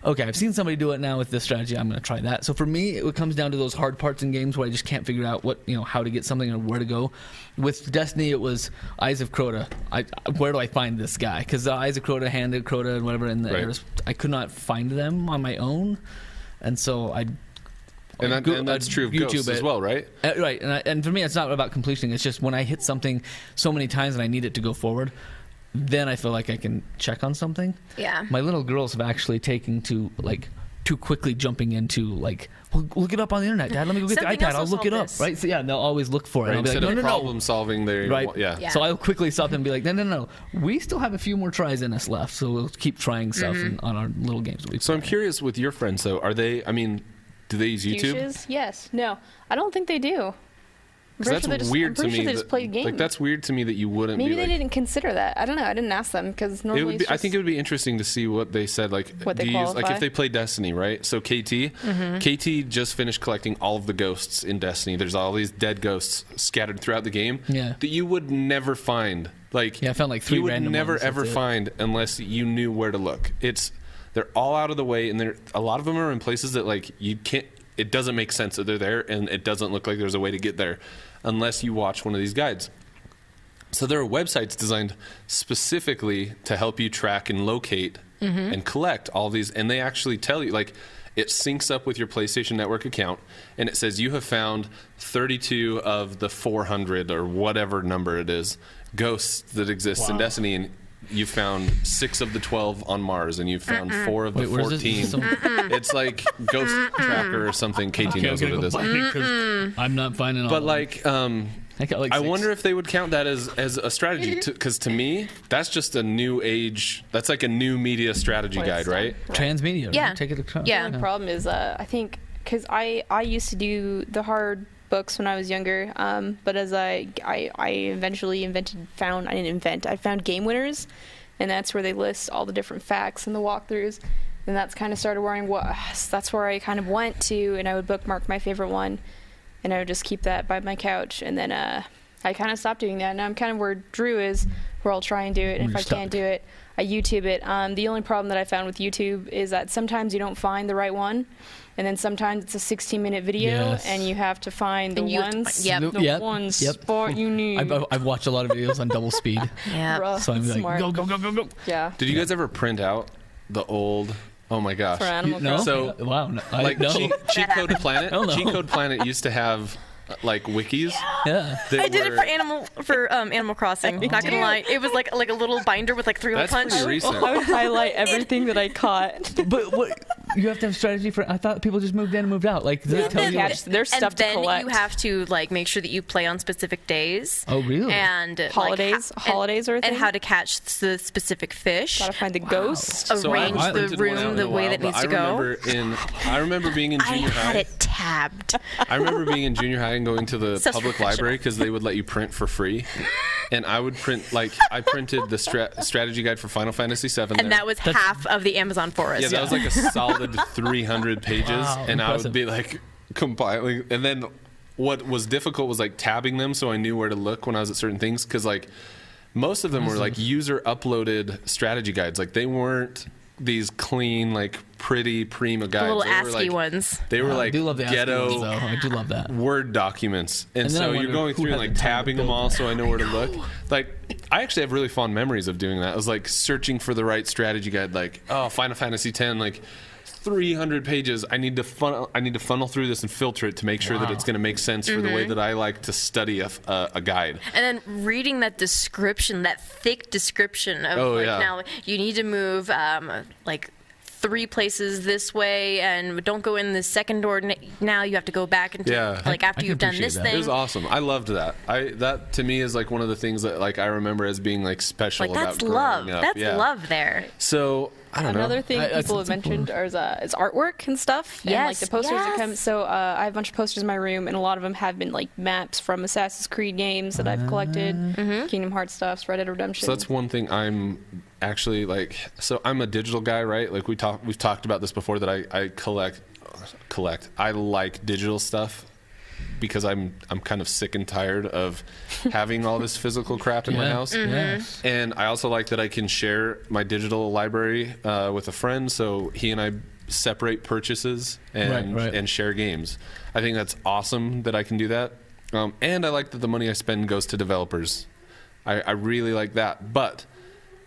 Okay, I've seen somebody do it now with this strategy. I'm going to try that. So for me, it comes down to those hard parts in games where I just can't figure out what you know how to get something or where to go. With Destiny, it was Eyes of Crota. I, where do I find this guy? Because the Eyes of Crota, Hand of Crota, and whatever in the Right. Ares- I could not find them on my own, and so I. And, that, and that's true of YouTube Ghosts as well, right? Uh, right, and, I, and for me, it's not about completing. It's just when I hit something so many times and I need it to go forward, then I feel like I can check on something. Yeah. My little girls have actually taken to like too quickly jumping into like, well, look it up on the internet, Dad. Let me go get Something the iPad. I'll look it up. this. Right? So yeah, they'll always look for it. Right, And I'll be Instead like, no, of no, no. problem solving, they Right. yeah. Yeah. So I'll quickly stop and be like, no, no, no. We still have a few more tries in us left, so we'll keep trying stuff Mm-hmm. in, on our little games. that we So I'm curious with your friends though. Are they? I mean, do they use YouTube? Fuchsias? Yes. No. I don't think they do. I'm 'Cause pretty that's just, weird to sure me. they just that- play games. Like that's weird to me that you wouldn't. Maybe be they like, didn't consider that. I don't know. I didn't ask them because normally It would be, it's I think it would be interesting to see what they said. Like, What they use, like if they play Destiny, right? So KT, Mm-hmm. KT just finished collecting all of the ghosts in Destiny. There's all these dead ghosts scattered throughout the game Yeah. that you would never find. Like, Yeah, I found, like, three you would never ones, ever find unless you knew where to look. It's they're all out of the way, and they're a lot of them are in places that like you can't. It doesn't make sense that they're there, and it doesn't look like there's a way to get there unless you watch one of these guides. So there are websites designed specifically to help you track and locate mm-hmm. and collect all these, and they actually tell you like it syncs up with your PlayStation Network account, and it says you have found 32 of the 400 or whatever number it is ghosts that exist in Destiny, and you found six of the 12 on Mars, and you found four of the Wait, where's this? 14. Some- *laughs* It's like Ghost Tracker or something. KT Okay, knows I'm what gonna it go is. find it 'cause I'm not finding all But of like, um, I got like I six. wonder if they would count that as as a strategy because *laughs* to, me that's just a new age. That's like a new media strategy What guide, it's right? transmedia. Yeah. Take it to Yeah. The problem is, uh, I think, because I I used to do the hard books when I was younger, um, but as I, I I eventually invented found I didn't invent I found game winners, and that's where they list all the different facts and the walkthroughs, and that's kind of started worrying what that's where I kind of went to, and I would bookmark my favorite one, and I would just keep that by my couch, and then uh, I kind of stopped doing that. Now I'm kind of where Drew is, where I'll try and do it, and if You're I can't do it, I YouTube it. Um, the only problem that I found with YouTube is that sometimes you don't find the right one, and then sometimes it's a 16 minute video, Yes. and you have to find the you have ones, find- yep. the Yep, one yep. spot you *laughs* need. I've, I've watched a lot of videos on double speed, *laughs* Yeah. Bruh, so I'm like, smart. go, go, go, go, go. yeah. Did you guys ever print out the old? Oh my gosh! For Animal No, So- wow, no, I, like no. cheat, cheat Code Planet. *laughs* Hell no. Cheat Code Planet used to have like wikis. yeah. That I did it were- for Animal for um, Animal Crossing. Not gonna lie, it was like like a little binder with like three hole That's punch. pretty recent. I would highlight everything that I *laughs* caught. But what you have to have strategy for? I thought people just moved in and moved out. Like, does it tell they you? catch- there's and stuff to then collect. you have to like make sure that you play on specific days. Oh, really? And like, Holidays- ho- holidays are a and, thing? and how to catch the specific fish. Gotta find the ghost. So I arrange haven't the printed one out room in the way while, that but needs I to go. remember in I remember being in I junior high. had it tabbed. I remember being in junior high and going to the So public library because they would let you print for free. And I would print like I printed the stra- strategy guide for Final Fantasy VII. and there. that was half of the Amazon forest. yeah, that was like a solid *laughs* 300 pages, Wow, and I would be like compiling. And then what was difficult was like tabbing them, so I knew where to look when I was at certain things because like most of them were like user uploaded strategy guides. Like they weren't these clean, like pretty prima guides. The little They were, ASCII like- ones. They were I like do love the ASCII ghetto ones, though. I do love that. Word documents, and, And so you're going through and like the time to tabbing them all, so I know where to look. Like, I actually have really fond memories of doing that. I was like searching for the right strategy guide. Like, oh, Final Fantasy X, like. 300 pages. I need to funnel. I need to funnel through this and filter it to make sure that it's going to make sense for the Mm-hmm. way that I like to study a guide. And then reading that description, that thick description of Oh, like yeah. now you need to move um, like three places this way and don't go in the second door now you have to go back into Yeah. like after I can you've done this that. thing It was awesome. I loved that. I that to me is like one of the things that like I remember as being like special like about that's love up. that's Yeah. love there So I don't Another know. thing I- I people have mentioned something. is, uh, is artwork and stuff. and like the posters that come. So uh, I have a bunch of posters in my room, and a lot of them have been like maps from Assassin's Creed games that I've collected, Mm-hmm. Kingdom Hearts stuff, Red Dead Redemption. So that's one thing I'm actually like. So I'm a digital guy, right? Like we talk, we've talked about this before. That I, I collect, collect. I like digital stuff because I'm I'm kind of sick and tired of *laughs* having all this physical crap in my house. Mm-hmm. And I also like that I can share my digital library uh, with a friend, so he and I separate purchases and Right, right. and share games. I think that's awesome that I can do that. Um, and I like that the money I spend goes to developers. I, I really like that. But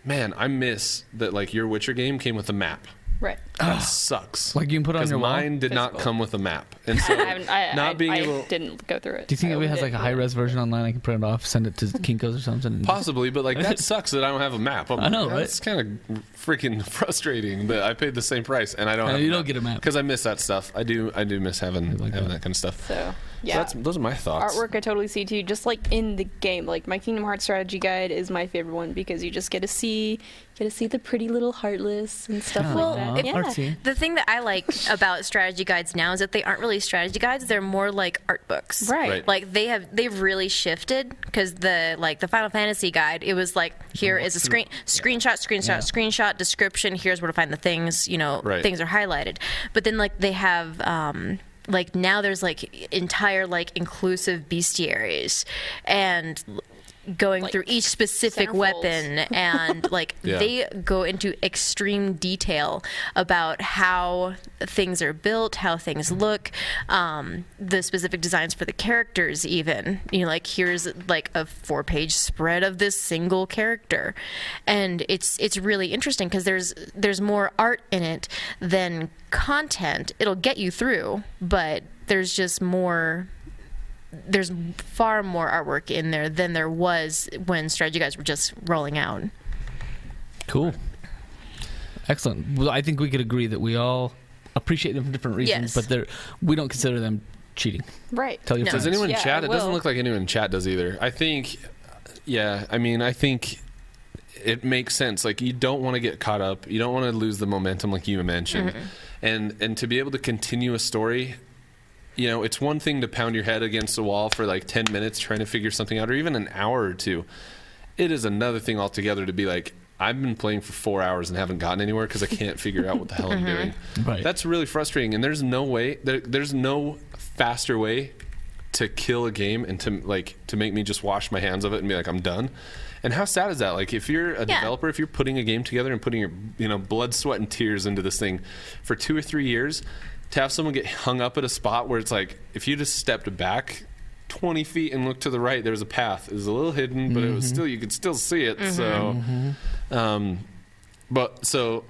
man, I miss that like your Witcher game came with a map. Right. That ah. sucks. Like you can put it on 'Cause your wall? mine did not Physical. come with a map, *laughs* and so I haven't. I, not I, being I able. didn't go through it. Do you think I it has opened like a high res version online? I can print it off, send it to *laughs* Kinkos or something. and- Possibly, but like that *laughs* sucks that I don't have a map. I'm I know, like, right? It's kind of freaking frustrating that I paid the same price and I don't. And have you don't get a map. because I miss that stuff. I do. I do miss having like having that. that. kind of stuff. So So yeah. that's those are my thoughts. Artwork I totally see too, just like in the game. Like my Kingdom Hearts strategy guide is my favorite one because you just get to see get to see the pretty little heartless and stuff Aw, like that. Yeah. artsy. the thing that i like about strategy guides now is that they aren't really strategy guides they're more like art books Right. Right. like they have they've really shifted because the like the final fantasy guide it was like here is a screen screenshot screenshot Yeah. screenshot description here's where to find the things you know Right. things are highlighted but then like they have um like now there's like entire like inclusive bestiaries. And going Like through each specific weapon and *laughs* like Yeah. they go into extreme detail about how things are built, how things look, um, the specific designs for the characters. Even you know, like here's like a four-page spread of this single character, and it's it's really interesting because there's there's more art in it than content. It'll get you through, but there's just more there's far more artwork in there than there was when strategy guys were just rolling out. Cool. Excellent. Well, I think we could agree that we all appreciate them for different reasons, Yes. but they're we don't consider them cheating. Right. Tell your No. friends. Does anyone Yeah, chat? I It doesn't look like anyone in chat does either. I think, yeah. I mean, I think it makes sense. Like you don't want to get caught up. You don't want to lose the momentum, like you mentioned, mm-hmm. and and to be able to continue a story. You know, it's one thing to pound your head against the wall for like ten minutes trying to figure something out, or even an hour or two. It is another thing altogether to be like, I've been playing for four hours and haven't gotten anywhere because I can't figure out what the hell I'm *laughs* uh-huh. doing. Right. That's really frustrating, and there's no way. There, there's no faster way to kill a game and to like to make me just wash my hands of it and be like I'm done. And how sad is that? Like if you're a Yeah. developer, if you're putting a game together and putting your you know blood, sweat, and tears into this thing for two or three years, to have someone get hung up at a spot where it's like if you just stepped back. 20 feet and looked to the right there was a path it was a little hidden but it was still you could still see it so um but so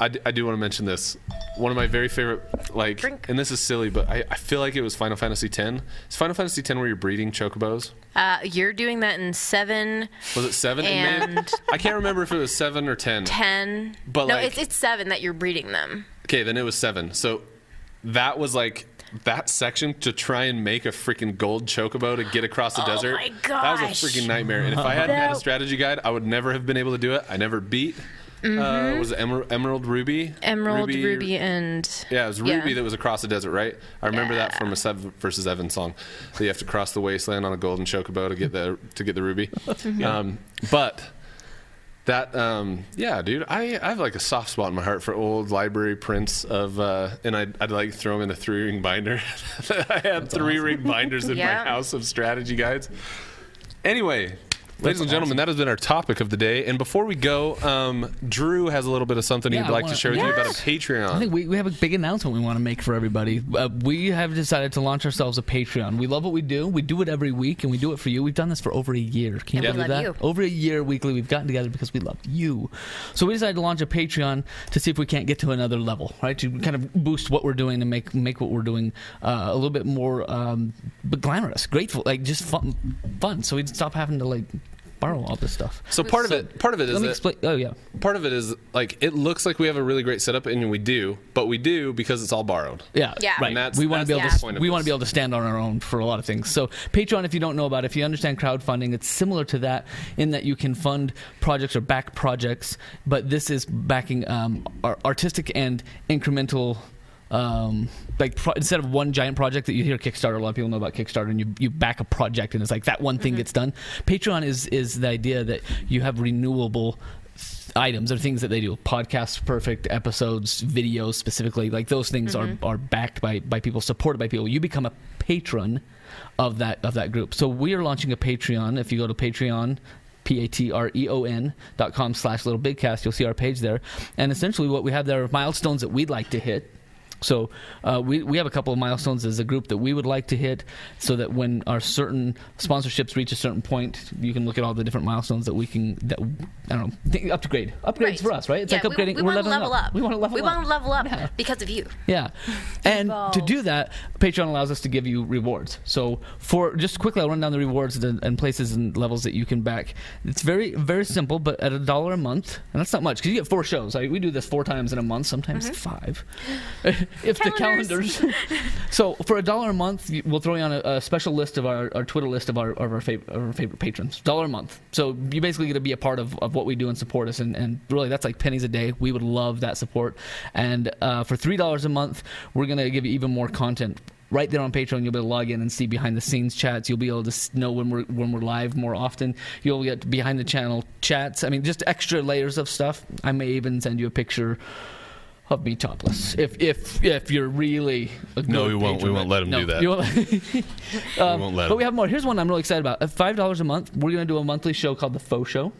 I, d- I do want to mention this. One of my very favorite, like, Drink. and this is silly, but I, I feel like it was Final Fantasy X. Is Final Fantasy X where you're breeding chocobos? Uh, you're doing that in seven, Was it seven? And- *laughs* I can't remember if it was seven or ten. ten. But, no, like- it's it's seven that you're breeding them. Okay, then it was seven. So that was like that section to try and make a freaking gold chocobo to get across the Oh desert. my That was a freaking nightmare. And if I hadn't had a strategy guide, I would never have been able to do it. I never beat. Uh, was it Emer- Emerald Ruby? Mm-hmm. Emerald, Ruby, and Yeah, it was Ruby Yeah. that was across the desert, right? I remember that from a Sev versus Evan song. That you have to cross the wasteland on a golden chocobo to get the to get the ruby. Mm-hmm. Um, but that, um, yeah, dude, I, I have like a soft spot in my heart for old library prints of, uh, and I'd, I'd like throw them in a three ring binder. *laughs* I had three ring binders in Yeah. my house of strategy guides. Anyway, Ladies and gentlemen, that has been our topic of the day. And before we go, um, Drew has a little bit of something Yeah, he'd I like to wanna- share with you about a Yes. Patreon. I think we, we have a big announcement we want to make for everybody. Uh, we have decided to launch ourselves a Patreon. We love what we do. We do it every week, and we do it for you. We've done this for over a year. Can you And we believe love that? you. Over a year weekly, we've gotten together because we love you. So we decided to launch a Patreon to see if we can't get to another level, right? To kind of boost what we're doing and make make what we're doing uh, a little bit more um, but glamorous, grateful, like just fun, fun. So we'd stop having to like borrow all this stuff. so part of it, part of it is Let me explain. Oh yeah. part of it is like it looks like we have a really great setup, and we do, but we do because it's all borrowed. Yeah, Yeah. right. And that's- we want to be able the to we want to be able to stand on our own for a lot of things. So Patreon, if you don't know about, it, if you understand crowdfunding, it's similar to that in that you can fund projects or back projects, but this is backing um, artistic and incremental. Um, like pro- instead of one giant project that you hear Kickstarter, a lot of people know about Kickstarter, and you, you back a project, and it's like that one thing gets done. Patreon is is the idea that you have renewable items or things that they do podcasts perfect episodes videos specifically like those things are, are backed by, by people supported by people. You become a patron of that of that group. So we are launching a patreon. If you go to patreon p-a-t-r-e-o-n dot com slash little bigcast you'll see our page there. And essentially what we have there are milestones that we'd like to hit so uh, we we have a couple of milestones as a group that we would like to hit, so that when our certain sponsorships reach a certain point, you can look at all the different milestones that we can that I don't know th- upgrade upgrades Right. for us, right? It's Yeah, like upgrading. We, we want to level up. We want to level We up. want to level up Yeah. because of you. Yeah, and to do that, Patreon allows us to give you rewards. So for just quickly, I'll run down the rewards and, and places and levels that you can back. It's very very simple, but at a dollar a month, and that's not much because you get four shows. Like, we do this four times in a month, sometimes five, *laughs* *laughs* if the Calendars. calendars. *laughs* so for a dollar a month, we'll throw you on a, a special list of our, our Twitter list of our of our, fav- of our favorite patrons. Dollar a month. So you basically get to be a part of, of what we do and support us, and, and really that's like pennies a day. We would love that support. And uh, for three dollars a month, we're gonna give you even more content. Right there on Patreon, you'll be able to log in and see behind the scenes chats. You'll be able to know when we're when we're live more often. You'll get behind the channel chats. I mean, just extra layers of stuff. I may even send you a picture of me topless if if if you're really a No, we won't. We won't let 'em No, do that. you won't- *laughs* *laughs* Um, won't let but 'em. we have more. Here's one I'm really excited about. At five dollars a month, we're gonna do a monthly show called the Faux Show.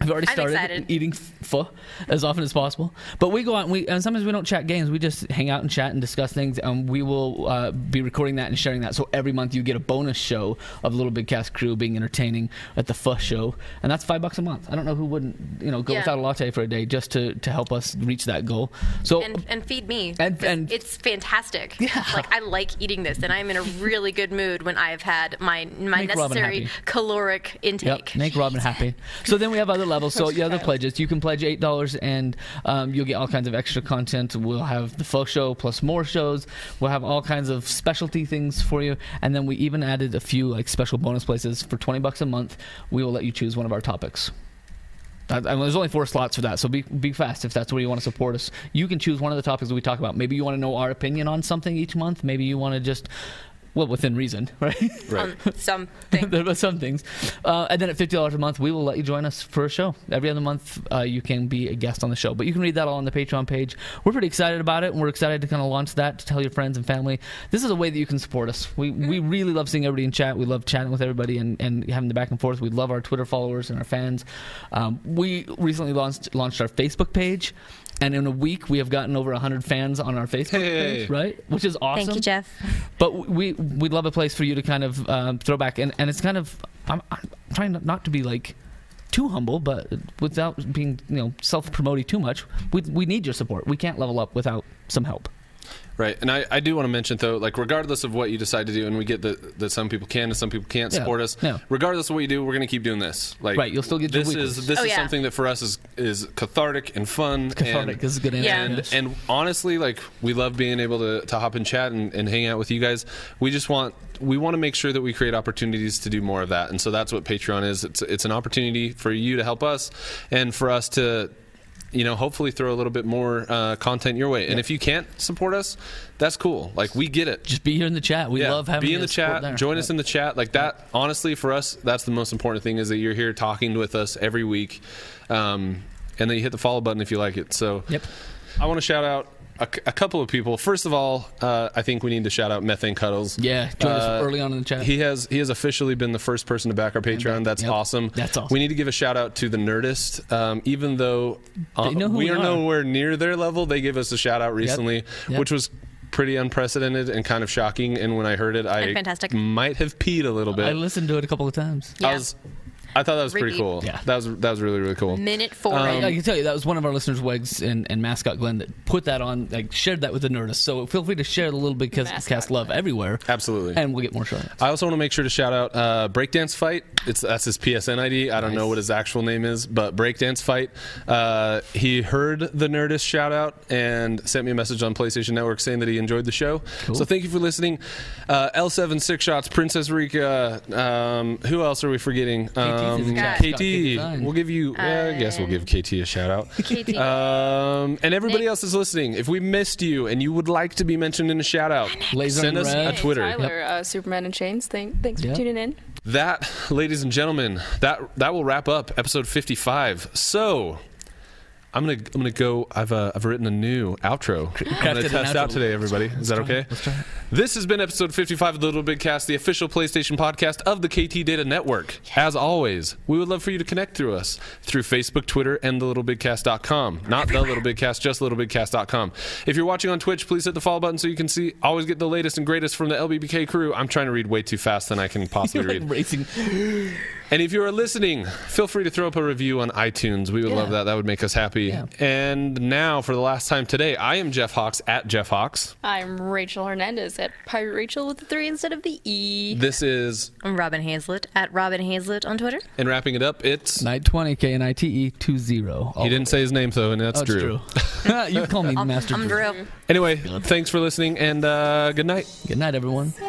I've already started eating pho as often as possible. But we go out and we and sometimes we don't chat games. We just hang out and chat and discuss things. And we will uh, be recording that and sharing that. So every month you get a bonus show of Little Big Kast crew being entertaining at the pho show, and that's five bucks a month. I don't know who wouldn't you know go Yeah. without a latte for a day just to to help us reach that goal. So and, and feed me. And- and- it's fantastic. *laughs* Yeah. Like I like eating this, and I'm in a really good mood when I've had my my Make necessary caloric intake. Yep, make Robin happy. *laughs* So then we have other levels. So yeah, other pledges. You can pledge eight dollars, and um, you'll get all kinds of extra content. We'll have the full show plus more shows. We'll have all kinds of specialty things for you, and then we even added a few like special bonus places for twenty bucks a month. We will let you choose one of our topics. Uh, and there's only four slots for that, so be be fast if that's where you want to support us. You can choose one of the topics that we talk about. Maybe you want to know our opinion on something each month. Maybe you want to just, well, within reason, *laughs* right? Right. On something. *laughs* there are some things. Uh, and then at fifty dollars a month, we will let you join us for a show. Every other month, uh, you can be a guest on the show. But you can read that all on the Patreon page. We're pretty excited about it, and we're excited to kind of launch that to tell your friends and family. This is a way that you can support us. We we really love seeing everybody in chat. We love chatting with everybody and, and having the back and forth. We love our Twitter followers and our fans. Um, we recently launched launched our Facebook page. And in a week, we have gotten over 100 fans on our Facebook Hey. page, right? Which is awesome. Thank you, Jeff. But we we'd love a place for you to kind of um, throw back, and, and it's kind of I'm, I'm trying not- not to be like too humble, but without being you know self promoting too much. We we need your support. We can't level up without some help. Right, and I, I do want to mention though, like regardless of what you decide to do, and we get that that some people can and some people can't Yeah, support us. yeah. Regardless of what you do, we're going to keep doing this. Like, Right, you'll still get your this weeklies. is this Oh, is yeah. something that for us is is cathartic and fun. Cathartic and, is a good answer. Yeah. And Yes. and honestly, like we love being able to, to hop in chat and, and hang out with you guys. We just want we want to make sure that we create opportunities to do more of that, and so that's what Patreon is. It's it's an opportunity for you to help us and for us to you know, hopefully throw a little bit more uh, content your way. And if you can't support us, that's cool. Like we get it. Just be here in the chat. We yeah, love having be in the chat. there. Join Yeah. us in the chat. Like that. Honestly, for us, that's the most important thing is that you're here talking with us every week, um, and then you hit the follow button if you like it. So, Yep. I want to shout out a, a couple of people. First of all, uh, I think we need to shout out Methane Cuddles. Yeah, join Uh, us early on in the chat. He has he has officially been the first person to back our Patreon. That's Yep. awesome. That's awesome. We need to give a shout out to the Nerdist. Um, even though uh, They know who we we are are. nowhere near their level, they gave us a shout out recently, Yep. which was pretty unprecedented and kind of shocking. And when I heard it, I fantastic. might have peed a little bit. I listened to it a couple of times. I was, I thought that was pretty Repeat. cool. Yeah. that was that was really really cool. Minute four. Um, in. I can tell you that was one of our listeners, Wegs and, and mascot Glenn, that put that on, like shared that with the Nerdist. So feel free to share the little big kast, Mascot cast love everywhere, Absolutely. and we'll get more shout outs. I also want to make sure to shout out uh, Breakdance Fight. It's that's his PSN ID. I don't know what his actual name is, but Breakdance Fight. Uh, he heard the Nerdist shout out and sent me a message on PlayStation Network saying that he enjoyed the show. Cool. So thank you for listening. Uh, L7 Six Shots, Princess Rika. Um, who else are we forgetting? Um, in the. KT. Scott We'll give you. yeah, I guess we'll give KT a shout out. KT. *laughs* Um, and everybody Nick. else is listening. If we missed you and you would like to be mentioned in a shout out, Laser send us Red. a Hey, Twitter. Tyler, uh, Superman and Chains. Thank, thanks for tuning in. That, ladies and gentlemen, that that will wrap up episode 55. So, I'm gonna I'm gonna go. I've uh, I've written a new outro. I'm gonna test out today, everybody. Is that okay? This has been episode 55 of the Little Big Kast, the official PlayStation podcast of the KT Data Network. As always, we would love for you to connect through us through Facebook, Twitter, and thelittlebigcast.com. Not the Little Big Kast, just littlebigcast.com. If you're watching on Twitch, please hit the follow button so you can see always get the latest and greatest from the LBBK crew. I'm trying to read way too fast than I can possibly You're read. racing. And if you are listening, feel free to throw up a review on iTunes. We would Yeah. love that. That would make us happy. Yeah. And now, for the last time today, I am Jeff Hawks at Jeff Hawks. I'm Rachel Hernandez at Pirate Rachel with the three instead of the E. This is, I'm Robin Hazlett at Robin Hazlett on Twitter. and wrapping it up, it's. Night 20, K N I T E 20. He didn't say his name, though, and that's Oh, Drew. Drew. *laughs* you call me Master I'm Drew. Drew. Anyway, thanks for listening, and uh, good night. Good night, everyone. Say